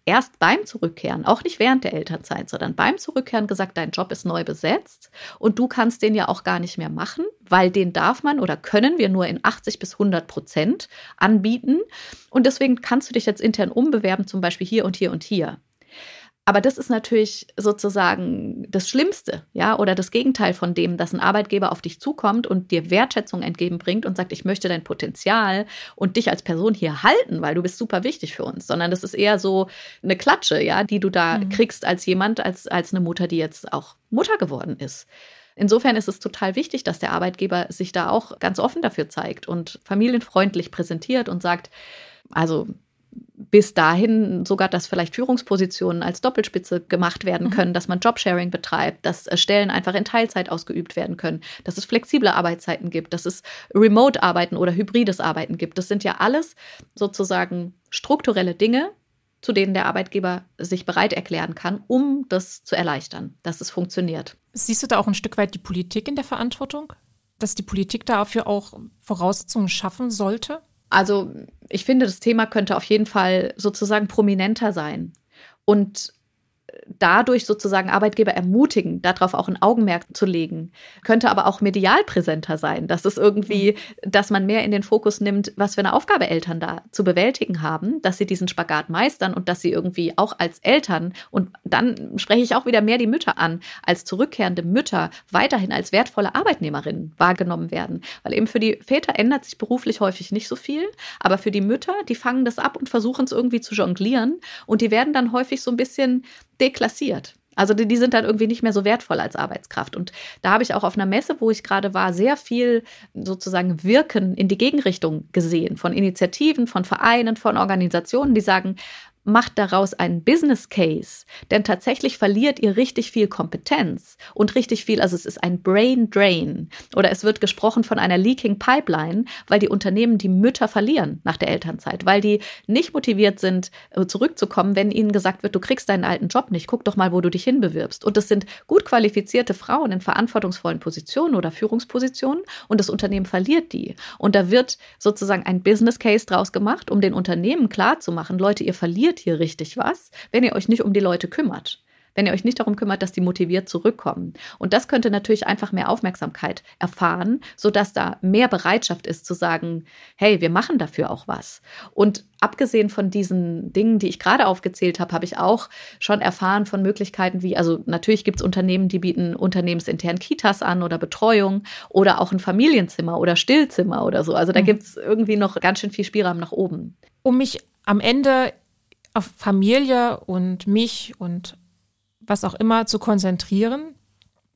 B: erst beim Zurückkehren, auch nicht während der Elternzeit, sondern beim Zurückkehren gesagt, dein Job ist neu besetzt und du kannst den ja auch gar nicht mehr machen, weil den darf man oder können wir nur in 80 bis 100 Prozent anbieten. Und deswegen kannst du dich jetzt intern umbewerben, zum Beispiel hier und hier und hier. Aber das ist natürlich sozusagen das Schlimmste, ja, oder das Gegenteil von dem, dass ein Arbeitgeber auf dich zukommt und dir Wertschätzung entgegenbringt und sagt, ich möchte dein Potenzial und dich als Person hier halten, weil du bist super wichtig für uns, sondern das ist eher so eine Klatsche, ja, die du da mhm. kriegst als jemand, als, als eine Mutter, die jetzt auch Mutter geworden ist. Insofern ist es total wichtig, dass der Arbeitgeber sich da auch ganz offen dafür zeigt und familienfreundlich präsentiert und sagt, also bis dahin sogar, dass vielleicht Führungspositionen als Doppelspitze gemacht werden mhm. können, mhm. dass man Jobsharing betreibt, dass äh, Stellen einfach in Teilzeit ausgeübt werden können, dass es flexible Arbeitszeiten gibt, dass es Remote-Arbeiten oder hybrides Arbeiten gibt. Das sind ja alles sozusagen strukturelle Dinge, zu denen der Arbeitgeber sich bereit erklären kann, um das zu erleichtern, dass es funktioniert.
A: Siehst du da auch ein Stück weit die Politik in der Verantwortung? Dass die Politik dafür auch Voraussetzungen schaffen sollte?
B: Also ich finde, das Thema könnte auf jeden Fall sozusagen prominenter sein. Und dadurch sozusagen Arbeitgeber ermutigen, darauf auch ein Augenmerk zu legen. Könnte aber auch medial präsenter sein, dass es irgendwie, mhm. dass man mehr in den Fokus nimmt, was für eine Aufgabe Eltern da zu bewältigen haben, dass sie diesen Spagat meistern und dass sie irgendwie auch als Eltern und dann spreche ich auch wieder mehr die Mütter an, als zurückkehrende Mütter weiterhin als wertvolle Arbeitnehmerinnen wahrgenommen werden. Weil eben für die Väter ändert sich beruflich häufig nicht so viel, aber für die Mütter, die fangen das ab und versuchen es irgendwie zu jonglieren und die werden dann häufig so ein bisschen deklassiert. Also die, die, sind dann irgendwie nicht mehr so wertvoll als Arbeitskraft. Und da habe ich auch auf einer Messe, wo ich gerade war, sehr viel sozusagen Wirken in die Gegenrichtung gesehen. Von Initiativen, von Vereinen, von Organisationen, die sagen, macht daraus einen Business Case, denn tatsächlich verliert ihr richtig viel Kompetenz und richtig viel, also es ist ein Brain Drain oder es wird gesprochen von einer Leaking Pipeline, weil die Unternehmen die Mütter verlieren nach der Elternzeit, weil die nicht motiviert sind, äh, zurückzukommen, wenn ihnen gesagt wird, du kriegst deinen alten Job nicht, guck doch mal, wo du dich hinbewirbst. Und es sind gut qualifizierte Frauen in verantwortungsvollen Positionen oder Führungspositionen und das Unternehmen verliert die. Und da wird sozusagen ein Business Case draus gemacht, um den Unternehmen klarzumachen, Leute, ihr verliert hier richtig was, wenn ihr euch nicht um die Leute kümmert. Wenn ihr euch nicht darum kümmert, dass die motiviert zurückkommen. Und das könnte natürlich einfach mehr Aufmerksamkeit erfahren, sodass da mehr Bereitschaft ist zu sagen, hey, wir machen dafür auch was. Und abgesehen von diesen Dingen, die ich gerade aufgezählt habe, habe ich auch schon erfahren von Möglichkeiten wie, also natürlich gibt es Unternehmen, die bieten unternehmensintern Kitas an oder Betreuung oder auch ein Familienzimmer oder Stillzimmer oder so. Also da mhm. gibt es irgendwie noch ganz schön viel Spielraum nach oben.
A: Um mich am Ende auf Familie und mich und was auch immer zu konzentrieren,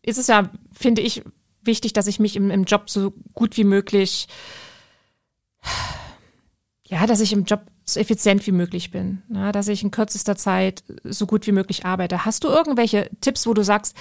A: ist es ja, finde ich, wichtig, dass ich mich im, im Job so gut wie möglich, ja, dass ich im Job so effizient wie möglich bin, na, dass ich in kürzester Zeit so gut wie möglich arbeite. Hast du irgendwelche Tipps, wo du sagst,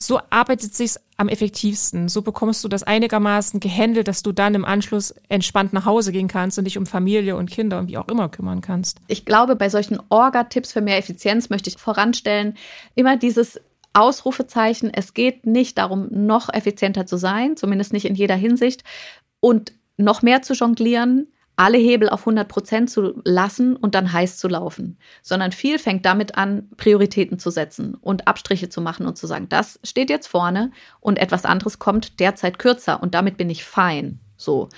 A: so arbeitet sich's am effektivsten. So bekommst du das einigermaßen gehandelt, dass du dann im Anschluss entspannt nach Hause gehen kannst und dich um Familie und Kinder und wie auch immer kümmern kannst.
B: Ich glaube, bei solchen Orga-Tipps für mehr Effizienz möchte ich voranstellen, immer dieses Ausrufezeichen. Es geht nicht darum, noch effizienter zu sein, zumindest nicht in jeder Hinsicht und noch mehr zu jonglieren, alle Hebel auf 100 Prozent zu lassen und dann heiß zu laufen, sondern viel fängt damit an, Prioritäten zu setzen und Abstriche zu machen und zu sagen, das steht jetzt vorne und etwas anderes kommt derzeit kürzer und damit bin ich fein. So.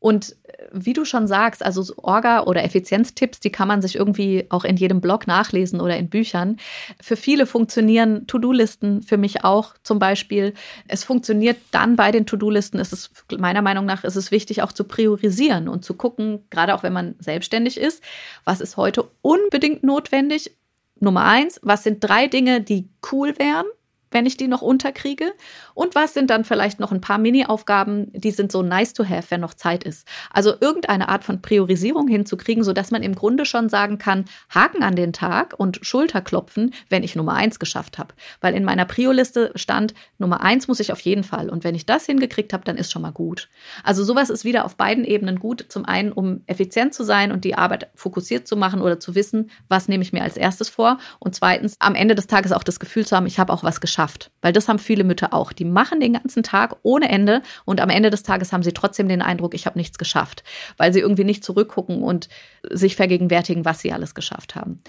B: Und wie du schon sagst, also Orga- oder Effizienztipps, die kann man sich irgendwie auch in jedem Blog nachlesen oder in Büchern. Für viele funktionieren To-Do-Listen, für mich auch zum Beispiel. Es funktioniert dann bei den To-Do-Listen, ist es meiner Meinung nach, ist es wichtig auch zu priorisieren und zu gucken, gerade auch wenn man selbstständig ist, was ist heute unbedingt notwendig. Nummer eins, was sind drei Dinge, die cool wären? wenn ich die noch unterkriege? Und was sind dann vielleicht noch ein paar Mini-Aufgaben, die sind so nice to have, wenn noch Zeit ist? Also irgendeine Art von Priorisierung hinzukriegen, sodass man im Grunde schon sagen kann, Haken an den Tag und Schulterklopfen, wenn ich Nummer eins geschafft habe. Weil in meiner Prio-Liste stand, Nummer eins muss ich auf jeden Fall. Und wenn ich das hingekriegt habe, dann ist schon mal gut. Also sowas ist wieder auf beiden Ebenen gut. Zum einen, um effizient zu sein und die Arbeit fokussiert zu machen oder zu wissen, was nehme ich mir als erstes vor. Und zweitens, am Ende des Tages auch das Gefühl zu haben, ich habe auch was geschafft. Weil das haben viele Mütter auch. Die machen den ganzen Tag ohne Ende und am Ende des Tages haben sie trotzdem den Eindruck, ich habe nichts geschafft, weil sie irgendwie nicht zurückgucken und sich vergegenwärtigen, was sie alles geschafft haben.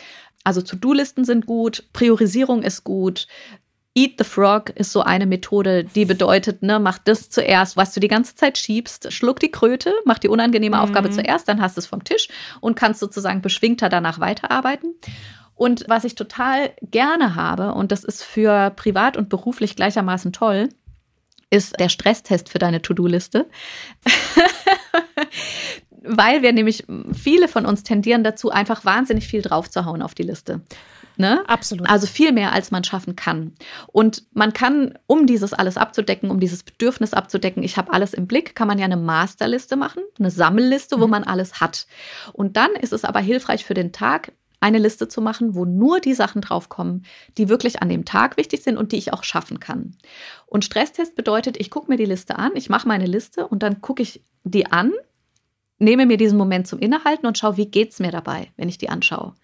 B: Also To-Do-Listen sind gut, Priorisierung ist gut, Eat the Frog ist so eine Methode, die bedeutet, ne, mach das zuerst, was du die ganze Zeit schiebst, schluck die Kröte, mach die unangenehme mhm. Aufgabe zuerst, dann hast du es vom Tisch und kannst sozusagen beschwingter danach weiterarbeiten. Und was ich total gerne habe, und das ist für privat und beruflich gleichermaßen toll, ist der Stresstest für deine To-Do-Liste. <laughs> Weil wir nämlich, viele von uns tendieren dazu, einfach wahnsinnig viel draufzuhauen auf die Liste.
A: Ne? Absolut.
B: Also viel mehr, als man schaffen kann. Und man kann, um dieses alles abzudecken, um dieses Bedürfnis abzudecken, ich habe alles im Blick, kann man ja eine Masterliste machen, eine Sammelliste, wo mhm. man alles hat. Und dann ist es aber hilfreich für den Tag, eine Liste zu machen, wo nur die Sachen draufkommen, die wirklich an dem Tag wichtig sind und die ich auch schaffen kann. Und Stresstest bedeutet, ich gucke mir die Liste an, ich mache meine Liste und dann gucke ich die an, nehme mir diesen Moment zum Innehalten und schaue, wie geht es mir dabei, wenn ich die anschaue.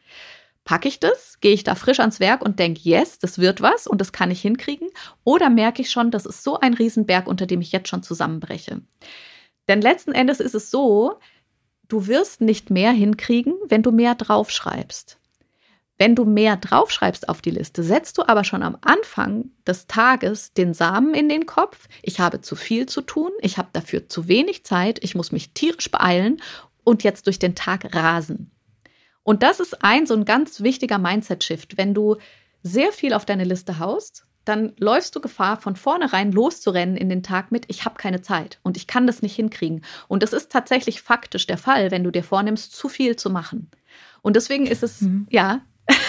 B: Packe ich das? Gehe ich da frisch ans Werk und denke, yes, das wird was und das kann ich hinkriegen? Oder merke ich schon, das ist so ein Riesenberg, unter dem ich jetzt schon zusammenbreche? Denn letzten Endes ist es so, Du wirst nicht mehr hinkriegen, wenn du mehr draufschreibst. Wenn du mehr draufschreibst auf die Liste, setzt du aber schon am Anfang des Tages den Samen in den Kopf. Ich habe zu viel zu tun, ich habe dafür zu wenig Zeit, ich muss mich tierisch beeilen und jetzt durch den Tag rasen. Und das ist ein so ein ganz wichtiger Mindset-Shift. Wenn du sehr viel auf deine Liste haust, dann läufst du Gefahr, von vornherein loszurennen in den Tag mit, ich habe keine Zeit und ich kann das nicht hinkriegen. Und das ist tatsächlich faktisch der Fall, wenn du dir vornimmst, zu viel zu machen. Und deswegen ist es, mhm. ja. <laughs>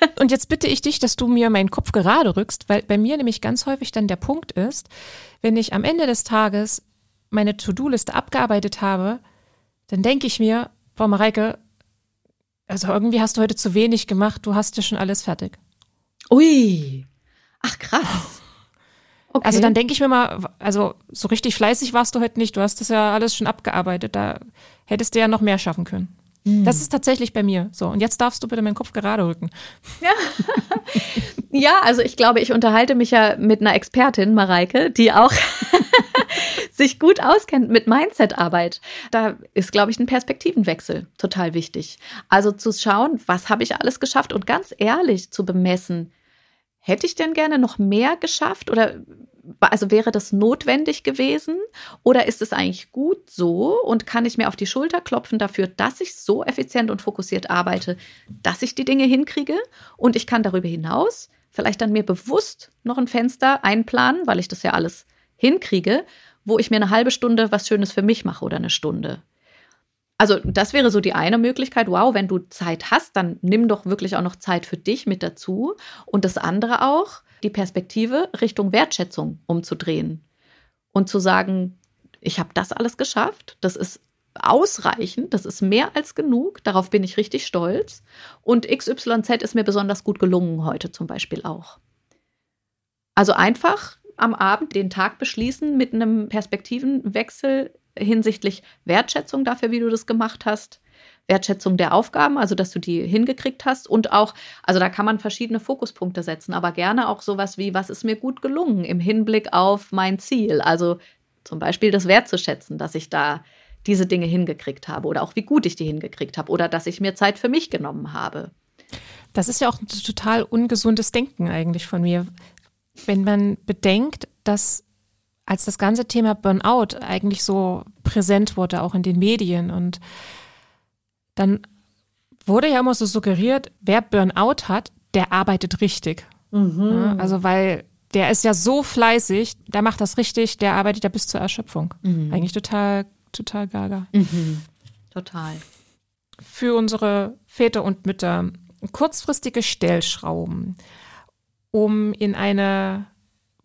B: <laughs>
A: und jetzt bitte ich dich, dass du mir meinen Kopf gerade rückst, weil bei mir nämlich ganz häufig dann der Punkt ist, wenn ich am Ende des Tages meine To-Do-Liste abgearbeitet habe, dann denke ich mir, Frau Mareike, also irgendwie hast du heute zu wenig gemacht, du hast ja schon alles fertig.
B: Ui, Ach, krass.
A: Okay. Also dann denke ich mir mal, also so richtig fleißig warst du heute nicht. Du hast das ja alles schon abgearbeitet. Da hättest du ja noch mehr schaffen können. Mhm. Das ist tatsächlich bei mir so. Und jetzt darfst du bitte meinen Kopf gerade rücken.
B: Ja. <laughs> ja, also ich glaube, ich unterhalte mich ja mit einer Expertin, Mareike, die auch <laughs> sich gut auskennt mit Mindset-Arbeit. Da ist, glaube ich, ein Perspektivenwechsel total wichtig. Also zu schauen, was habe ich alles geschafft und ganz ehrlich zu bemessen, Hätte ich denn gerne noch mehr geschafft? Oder also wäre das notwendig gewesen? Oder ist es eigentlich gut so? Und kann ich mir auf die Schulter klopfen dafür, dass ich so effizient und fokussiert arbeite, dass ich die Dinge hinkriege? Und ich kann darüber hinaus vielleicht dann mir bewusst noch ein Fenster einplanen, weil ich das ja alles hinkriege, wo ich mir eine halbe Stunde was Schönes für mich mache oder eine Stunde. Also das wäre so die eine Möglichkeit. Wow, wenn du Zeit hast, dann nimm doch wirklich auch noch Zeit für dich mit dazu. Und das andere auch, die Perspektive Richtung Wertschätzung umzudrehen und zu sagen, ich habe das alles geschafft, das ist ausreichend, das ist mehr als genug, darauf bin ich richtig stolz. Und XYZ ist mir besonders gut gelungen heute zum Beispiel auch. Also einfach am Abend den Tag beschließen mit einem Perspektivenwechsel hinsichtlich Wertschätzung dafür, wie du das gemacht hast. Wertschätzung der Aufgaben, also dass du die hingekriegt hast und auch, also da kann man verschiedene Fokuspunkte setzen, aber gerne auch sowas wie, was ist mir gut gelungen im Hinblick auf mein Ziel, also zum Beispiel das wertzuschätzen, dass ich da diese Dinge hingekriegt habe oder auch wie gut ich die hingekriegt habe oder dass ich mir Zeit für mich genommen habe.
A: Das ist ja auch ein total ungesundes Denken eigentlich von mir. Wenn man bedenkt, dass als das ganze Thema Burnout eigentlich so präsent wurde, auch in den Medien und dann wurde ja immer so suggeriert, wer Burnout hat, der arbeitet richtig. Mhm. Ja, also weil der ist ja so fleißig, der macht das richtig, der arbeitet ja bis zur Erschöpfung. Mhm. Eigentlich total, total gaga.
B: Mhm. Total.
A: Für unsere Väter und Mütter kurzfristige Stellschrauben, um in eine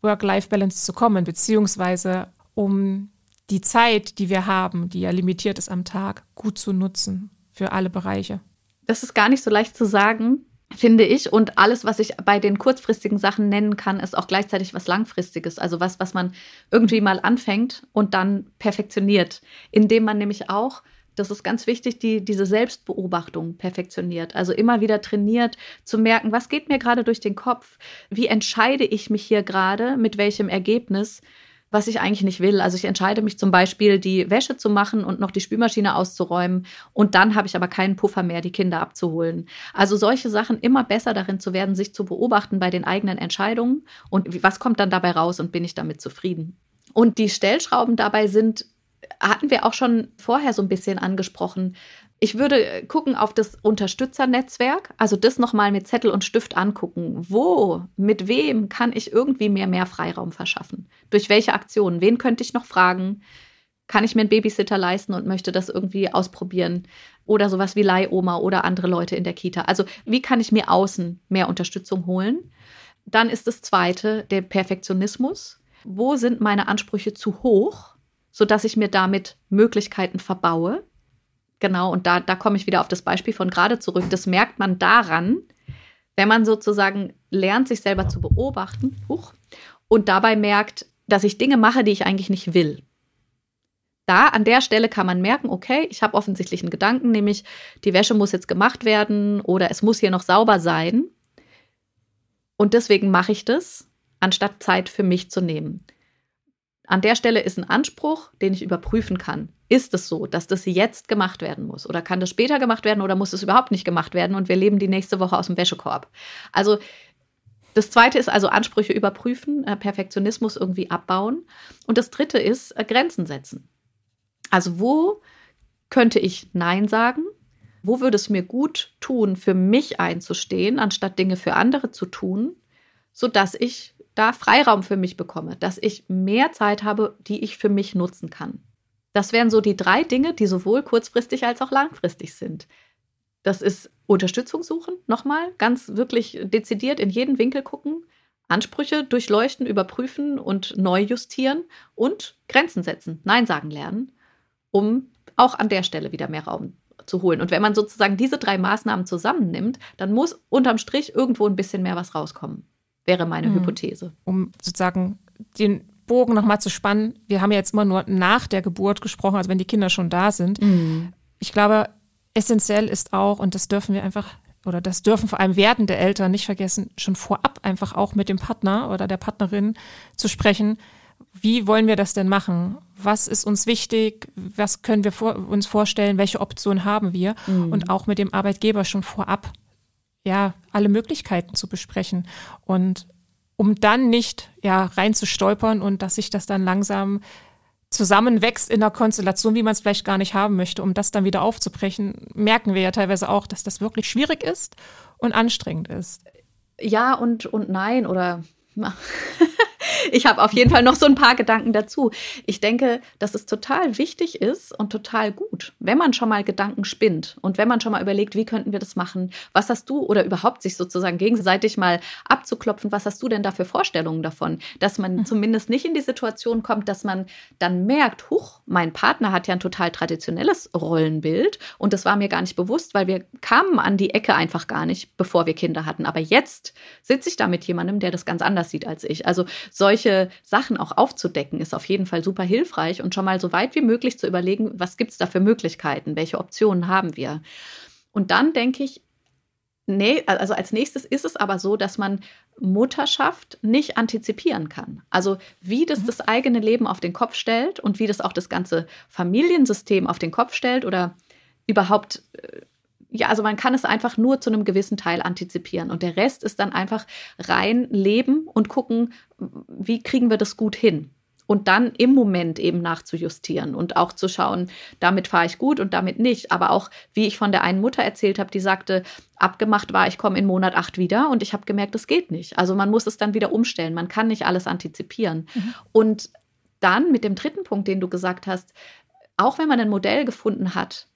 A: Work-Life-Balance zu kommen, beziehungsweise um die Zeit, die wir haben, die ja limitiert ist am Tag, gut zu nutzen für alle Bereiche.
B: Das ist gar nicht so leicht zu sagen, finde ich. Und alles, was ich bei den kurzfristigen Sachen nennen kann, ist auch gleichzeitig was Langfristiges. Also was, was man irgendwie mal anfängt und dann perfektioniert. Indem man nämlich auch, das ist ganz wichtig, die, diese Selbstbeobachtung perfektioniert. Also immer wieder trainiert, zu merken, was geht mir gerade durch den Kopf? Wie entscheide ich mich hier gerade? Mit welchem Ergebnis? was ich eigentlich nicht will. Also ich entscheide mich zum Beispiel, die Wäsche zu machen und noch die Spülmaschine auszuräumen und dann habe ich aber keinen Puffer mehr, die Kinder abzuholen. Also solche Sachen immer besser darin zu werden, sich zu beobachten bei den eigenen Entscheidungen und was kommt dann dabei raus und bin ich damit zufrieden. Und die Stellschrauben dabei sind hatten wir auch schon vorher so ein bisschen angesprochen. Ich würde gucken auf das Unterstützernetzwerk, also das nochmal mit Zettel und Stift angucken. Wo, mit wem kann ich irgendwie mehr, mehr Freiraum verschaffen? Durch welche Aktionen? Wen könnte ich noch fragen? Kann ich mir einen Babysitter leisten und möchte das irgendwie ausprobieren? Oder sowas wie Leihoma oder andere Leute in der Kita. Also, wie kann ich mir außen mehr Unterstützung holen? Dann ist das zweite der Perfektionismus. Wo sind meine Ansprüche zu hoch, sodass ich mir damit Möglichkeiten verbaue? Genau, und da, da komme ich wieder auf das Beispiel von gerade zurück. Das merkt man daran, wenn man sozusagen lernt, sich selber zu beobachten huch, und dabei merkt, dass ich Dinge mache, die ich eigentlich nicht will. Da an der Stelle kann man merken, okay, ich habe offensichtlich einen Gedanken, nämlich die Wäsche muss jetzt gemacht werden oder es muss hier noch sauber sein. Und deswegen mache ich das, anstatt Zeit für mich zu nehmen. An der Stelle ist ein Anspruch, den ich überprüfen kann. Ist es so, dass das jetzt gemacht werden muss? Oder kann das später gemacht werden oder muss es überhaupt nicht gemacht werden und wir leben die nächste Woche aus dem Wäschekorb? Also das zweite ist also Ansprüche überprüfen, äh, Perfektionismus irgendwie abbauen. Und das dritte ist äh, Grenzen setzen. Also wo könnte ich Nein sagen? Wo würde es mir gut tun, für mich einzustehen, anstatt Dinge für andere zu tun, sodass ich da Freiraum für mich bekomme, dass ich mehr Zeit habe, die ich für mich nutzen kann. Das wären so die drei Dinge, die sowohl kurzfristig als auch langfristig sind. Das ist Unterstützung suchen, nochmal, ganz wirklich dezidiert in jeden Winkel gucken, Ansprüche durchleuchten, überprüfen und neu justieren und Grenzen setzen, Nein sagen lernen, um auch an der Stelle wieder mehr Raum zu holen. Und wenn man sozusagen diese drei Maßnahmen zusammennimmt, dann muss unterm Strich irgendwo ein bisschen mehr was rauskommen wäre meine mhm. Hypothese.
A: Um sozusagen den Bogen nochmal zu spannen, wir haben ja jetzt immer nur nach der Geburt gesprochen, also wenn die Kinder schon da sind. Mhm. Ich glaube, essentiell ist auch, und das dürfen wir einfach, oder das dürfen vor allem werdende Eltern nicht vergessen, schon vorab einfach auch mit dem Partner oder der Partnerin zu sprechen. Wie wollen wir das denn machen? Was ist uns wichtig? Was können wir vor, uns vorstellen? Welche Optionen haben wir? Mhm. Und auch mit dem Arbeitgeber schon vorab ja, alle Möglichkeiten zu besprechen. Und um dann nicht ja, reinzustolpern und dass sich das dann langsam zusammenwächst in einer Konstellation, wie man es vielleicht gar nicht haben möchte, um das dann wieder aufzubrechen, merken wir ja teilweise auch, dass das wirklich schwierig ist und anstrengend ist.
B: Ja und, und nein oder <laughs> ich habe auf jeden Fall noch so ein paar Gedanken dazu. Ich denke, dass es total wichtig ist und total gut, wenn man schon mal Gedanken spinnt und wenn man schon mal überlegt, wie könnten wir das machen? Was hast du oder überhaupt sich sozusagen gegenseitig mal abzuklopfen? Was hast du denn da für Vorstellungen davon? Dass man mhm. zumindest nicht in die Situation kommt, dass man dann merkt, huch, mein Partner hat ja ein total traditionelles Rollenbild und das war mir gar nicht bewusst, weil wir kamen an die Ecke einfach gar nicht, bevor wir Kinder hatten. Aber jetzt sitze ich da mit jemandem, der das ganz anders sieht als ich. Also solche solche Sachen auch aufzudecken, ist auf jeden Fall super hilfreich und schon mal so weit wie möglich zu überlegen, was gibt es da für Möglichkeiten, welche Optionen haben wir. Und dann denke ich, nee, also als nächstes ist es aber so, dass man Mutterschaft nicht antizipieren kann. Also wie das das eigene Leben auf den Kopf stellt und wie das auch das ganze Familiensystem auf den Kopf stellt oder überhaupt, äh, ja, also man kann es einfach nur zu einem gewissen Teil antizipieren und der Rest ist dann einfach rein leben und gucken, wie kriegen wir das gut hin und dann im Moment eben nachzujustieren und auch zu schauen, damit fahre ich gut und damit nicht. Aber auch, wie ich von der einen Mutter erzählt habe, die sagte, abgemacht war, ich komme in Monat acht wieder und ich habe gemerkt, das geht nicht. Also man muss es dann wieder umstellen. Man kann nicht alles antizipieren. Mhm. Und dann mit dem dritten Punkt, den du gesagt hast, auch wenn man ein Modell gefunden hat,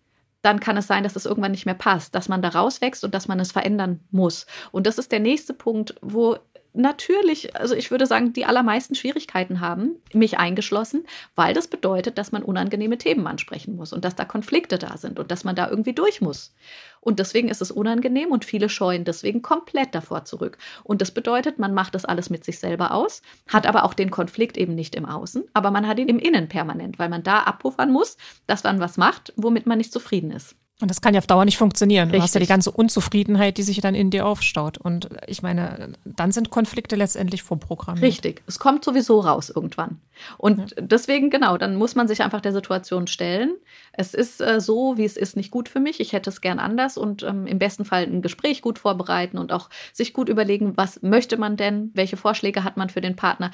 B: dann kann es sein, dass es irgendwann nicht mehr passt, dass man da rauswächst und dass man es verändern muss. Und das ist der nächste Punkt, wo natürlich, also ich würde sagen, die allermeisten Schwierigkeiten haben, mich eingeschlossen, weil das bedeutet, dass man unangenehme Themen ansprechen muss und dass da Konflikte da sind und dass man da irgendwie durch muss. Und deswegen ist es unangenehm und viele scheuen deswegen komplett davor zurück. Und das bedeutet, man macht das alles mit sich selber aus, hat aber auch den Konflikt eben nicht im Außen, aber man hat ihn im Innen permanent, weil man da abpuffern muss, dass man was macht, womit man nicht zufrieden ist.
A: Und das kann ja auf Dauer nicht funktionieren. Richtig. Du hast ja die ganze Unzufriedenheit, die sich dann in dir aufstaut. Und ich meine, dann sind Konflikte letztendlich vorprogrammiert.
B: Richtig. Es kommt sowieso raus irgendwann. Und ja. deswegen, genau, dann muss man sich einfach der Situation stellen. Es ist äh, so, wie es ist, nicht gut für mich. Ich hätte es gern anders und ähm, im besten Fall ein Gespräch gut vorbereiten und auch sich gut überlegen, was möchte man denn? Welche Vorschläge hat man für den Partner?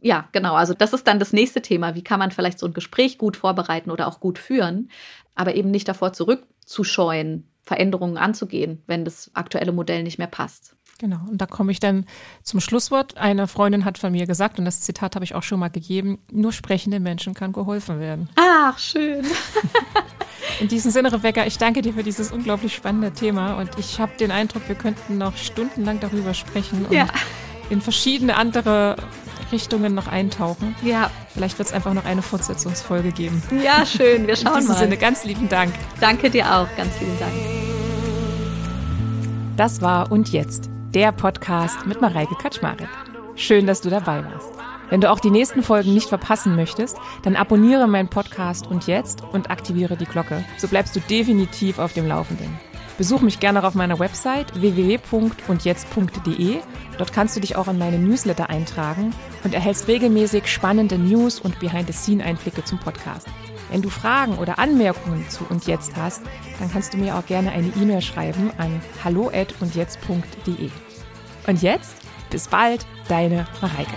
B: ja, genau. Also das ist dann das nächste Thema. Wie kann man vielleicht so ein Gespräch gut vorbereiten oder auch gut führen? Aber eben nicht davor zurückzuscheuen, Veränderungen anzugehen, wenn das aktuelle Modell nicht mehr passt.
A: Genau, und da komme ich dann zum Schlusswort. Eine Freundin hat von mir gesagt, und das Zitat habe ich auch schon mal gegeben, nur sprechende Menschen kann geholfen werden.
B: Ach, schön. <laughs>
A: In diesem Sinne, Rebecca, ich danke dir für dieses unglaublich spannende Thema und ich habe den Eindruck, wir könnten noch stundenlang darüber sprechen und ja. in verschiedene andere Richtungen noch eintauchen. Ja. Vielleicht wird es einfach noch eine Fortsetzungsfolge geben.
B: Ja, schön. Wir schauen
A: In diesem
B: mal.
A: Sinne, ganz lieben Dank.
B: Danke dir auch. Ganz vielen Dank.
A: Das war Und Jetzt, der Podcast mit Mareike Kaczmarek. Schön, dass du dabei warst. Wenn du auch die nächsten Folgen nicht verpassen möchtest, dann abonniere meinen Podcast Und Jetzt und aktiviere die Glocke. So bleibst du definitiv auf dem Laufenden. Besuch mich gerne auf meiner Website www.undjetzt.de. Dort kannst du dich auch in meine Newsletter eintragen und erhältst regelmäßig spannende News und Behind-the-Scene-Einblicke zum Podcast. Wenn du Fragen oder Anmerkungen zu und jetzt hast, dann kannst du mir auch gerne eine E-Mail schreiben an hallo@undjetzt.de. Und jetzt bis bald, deine Mareike.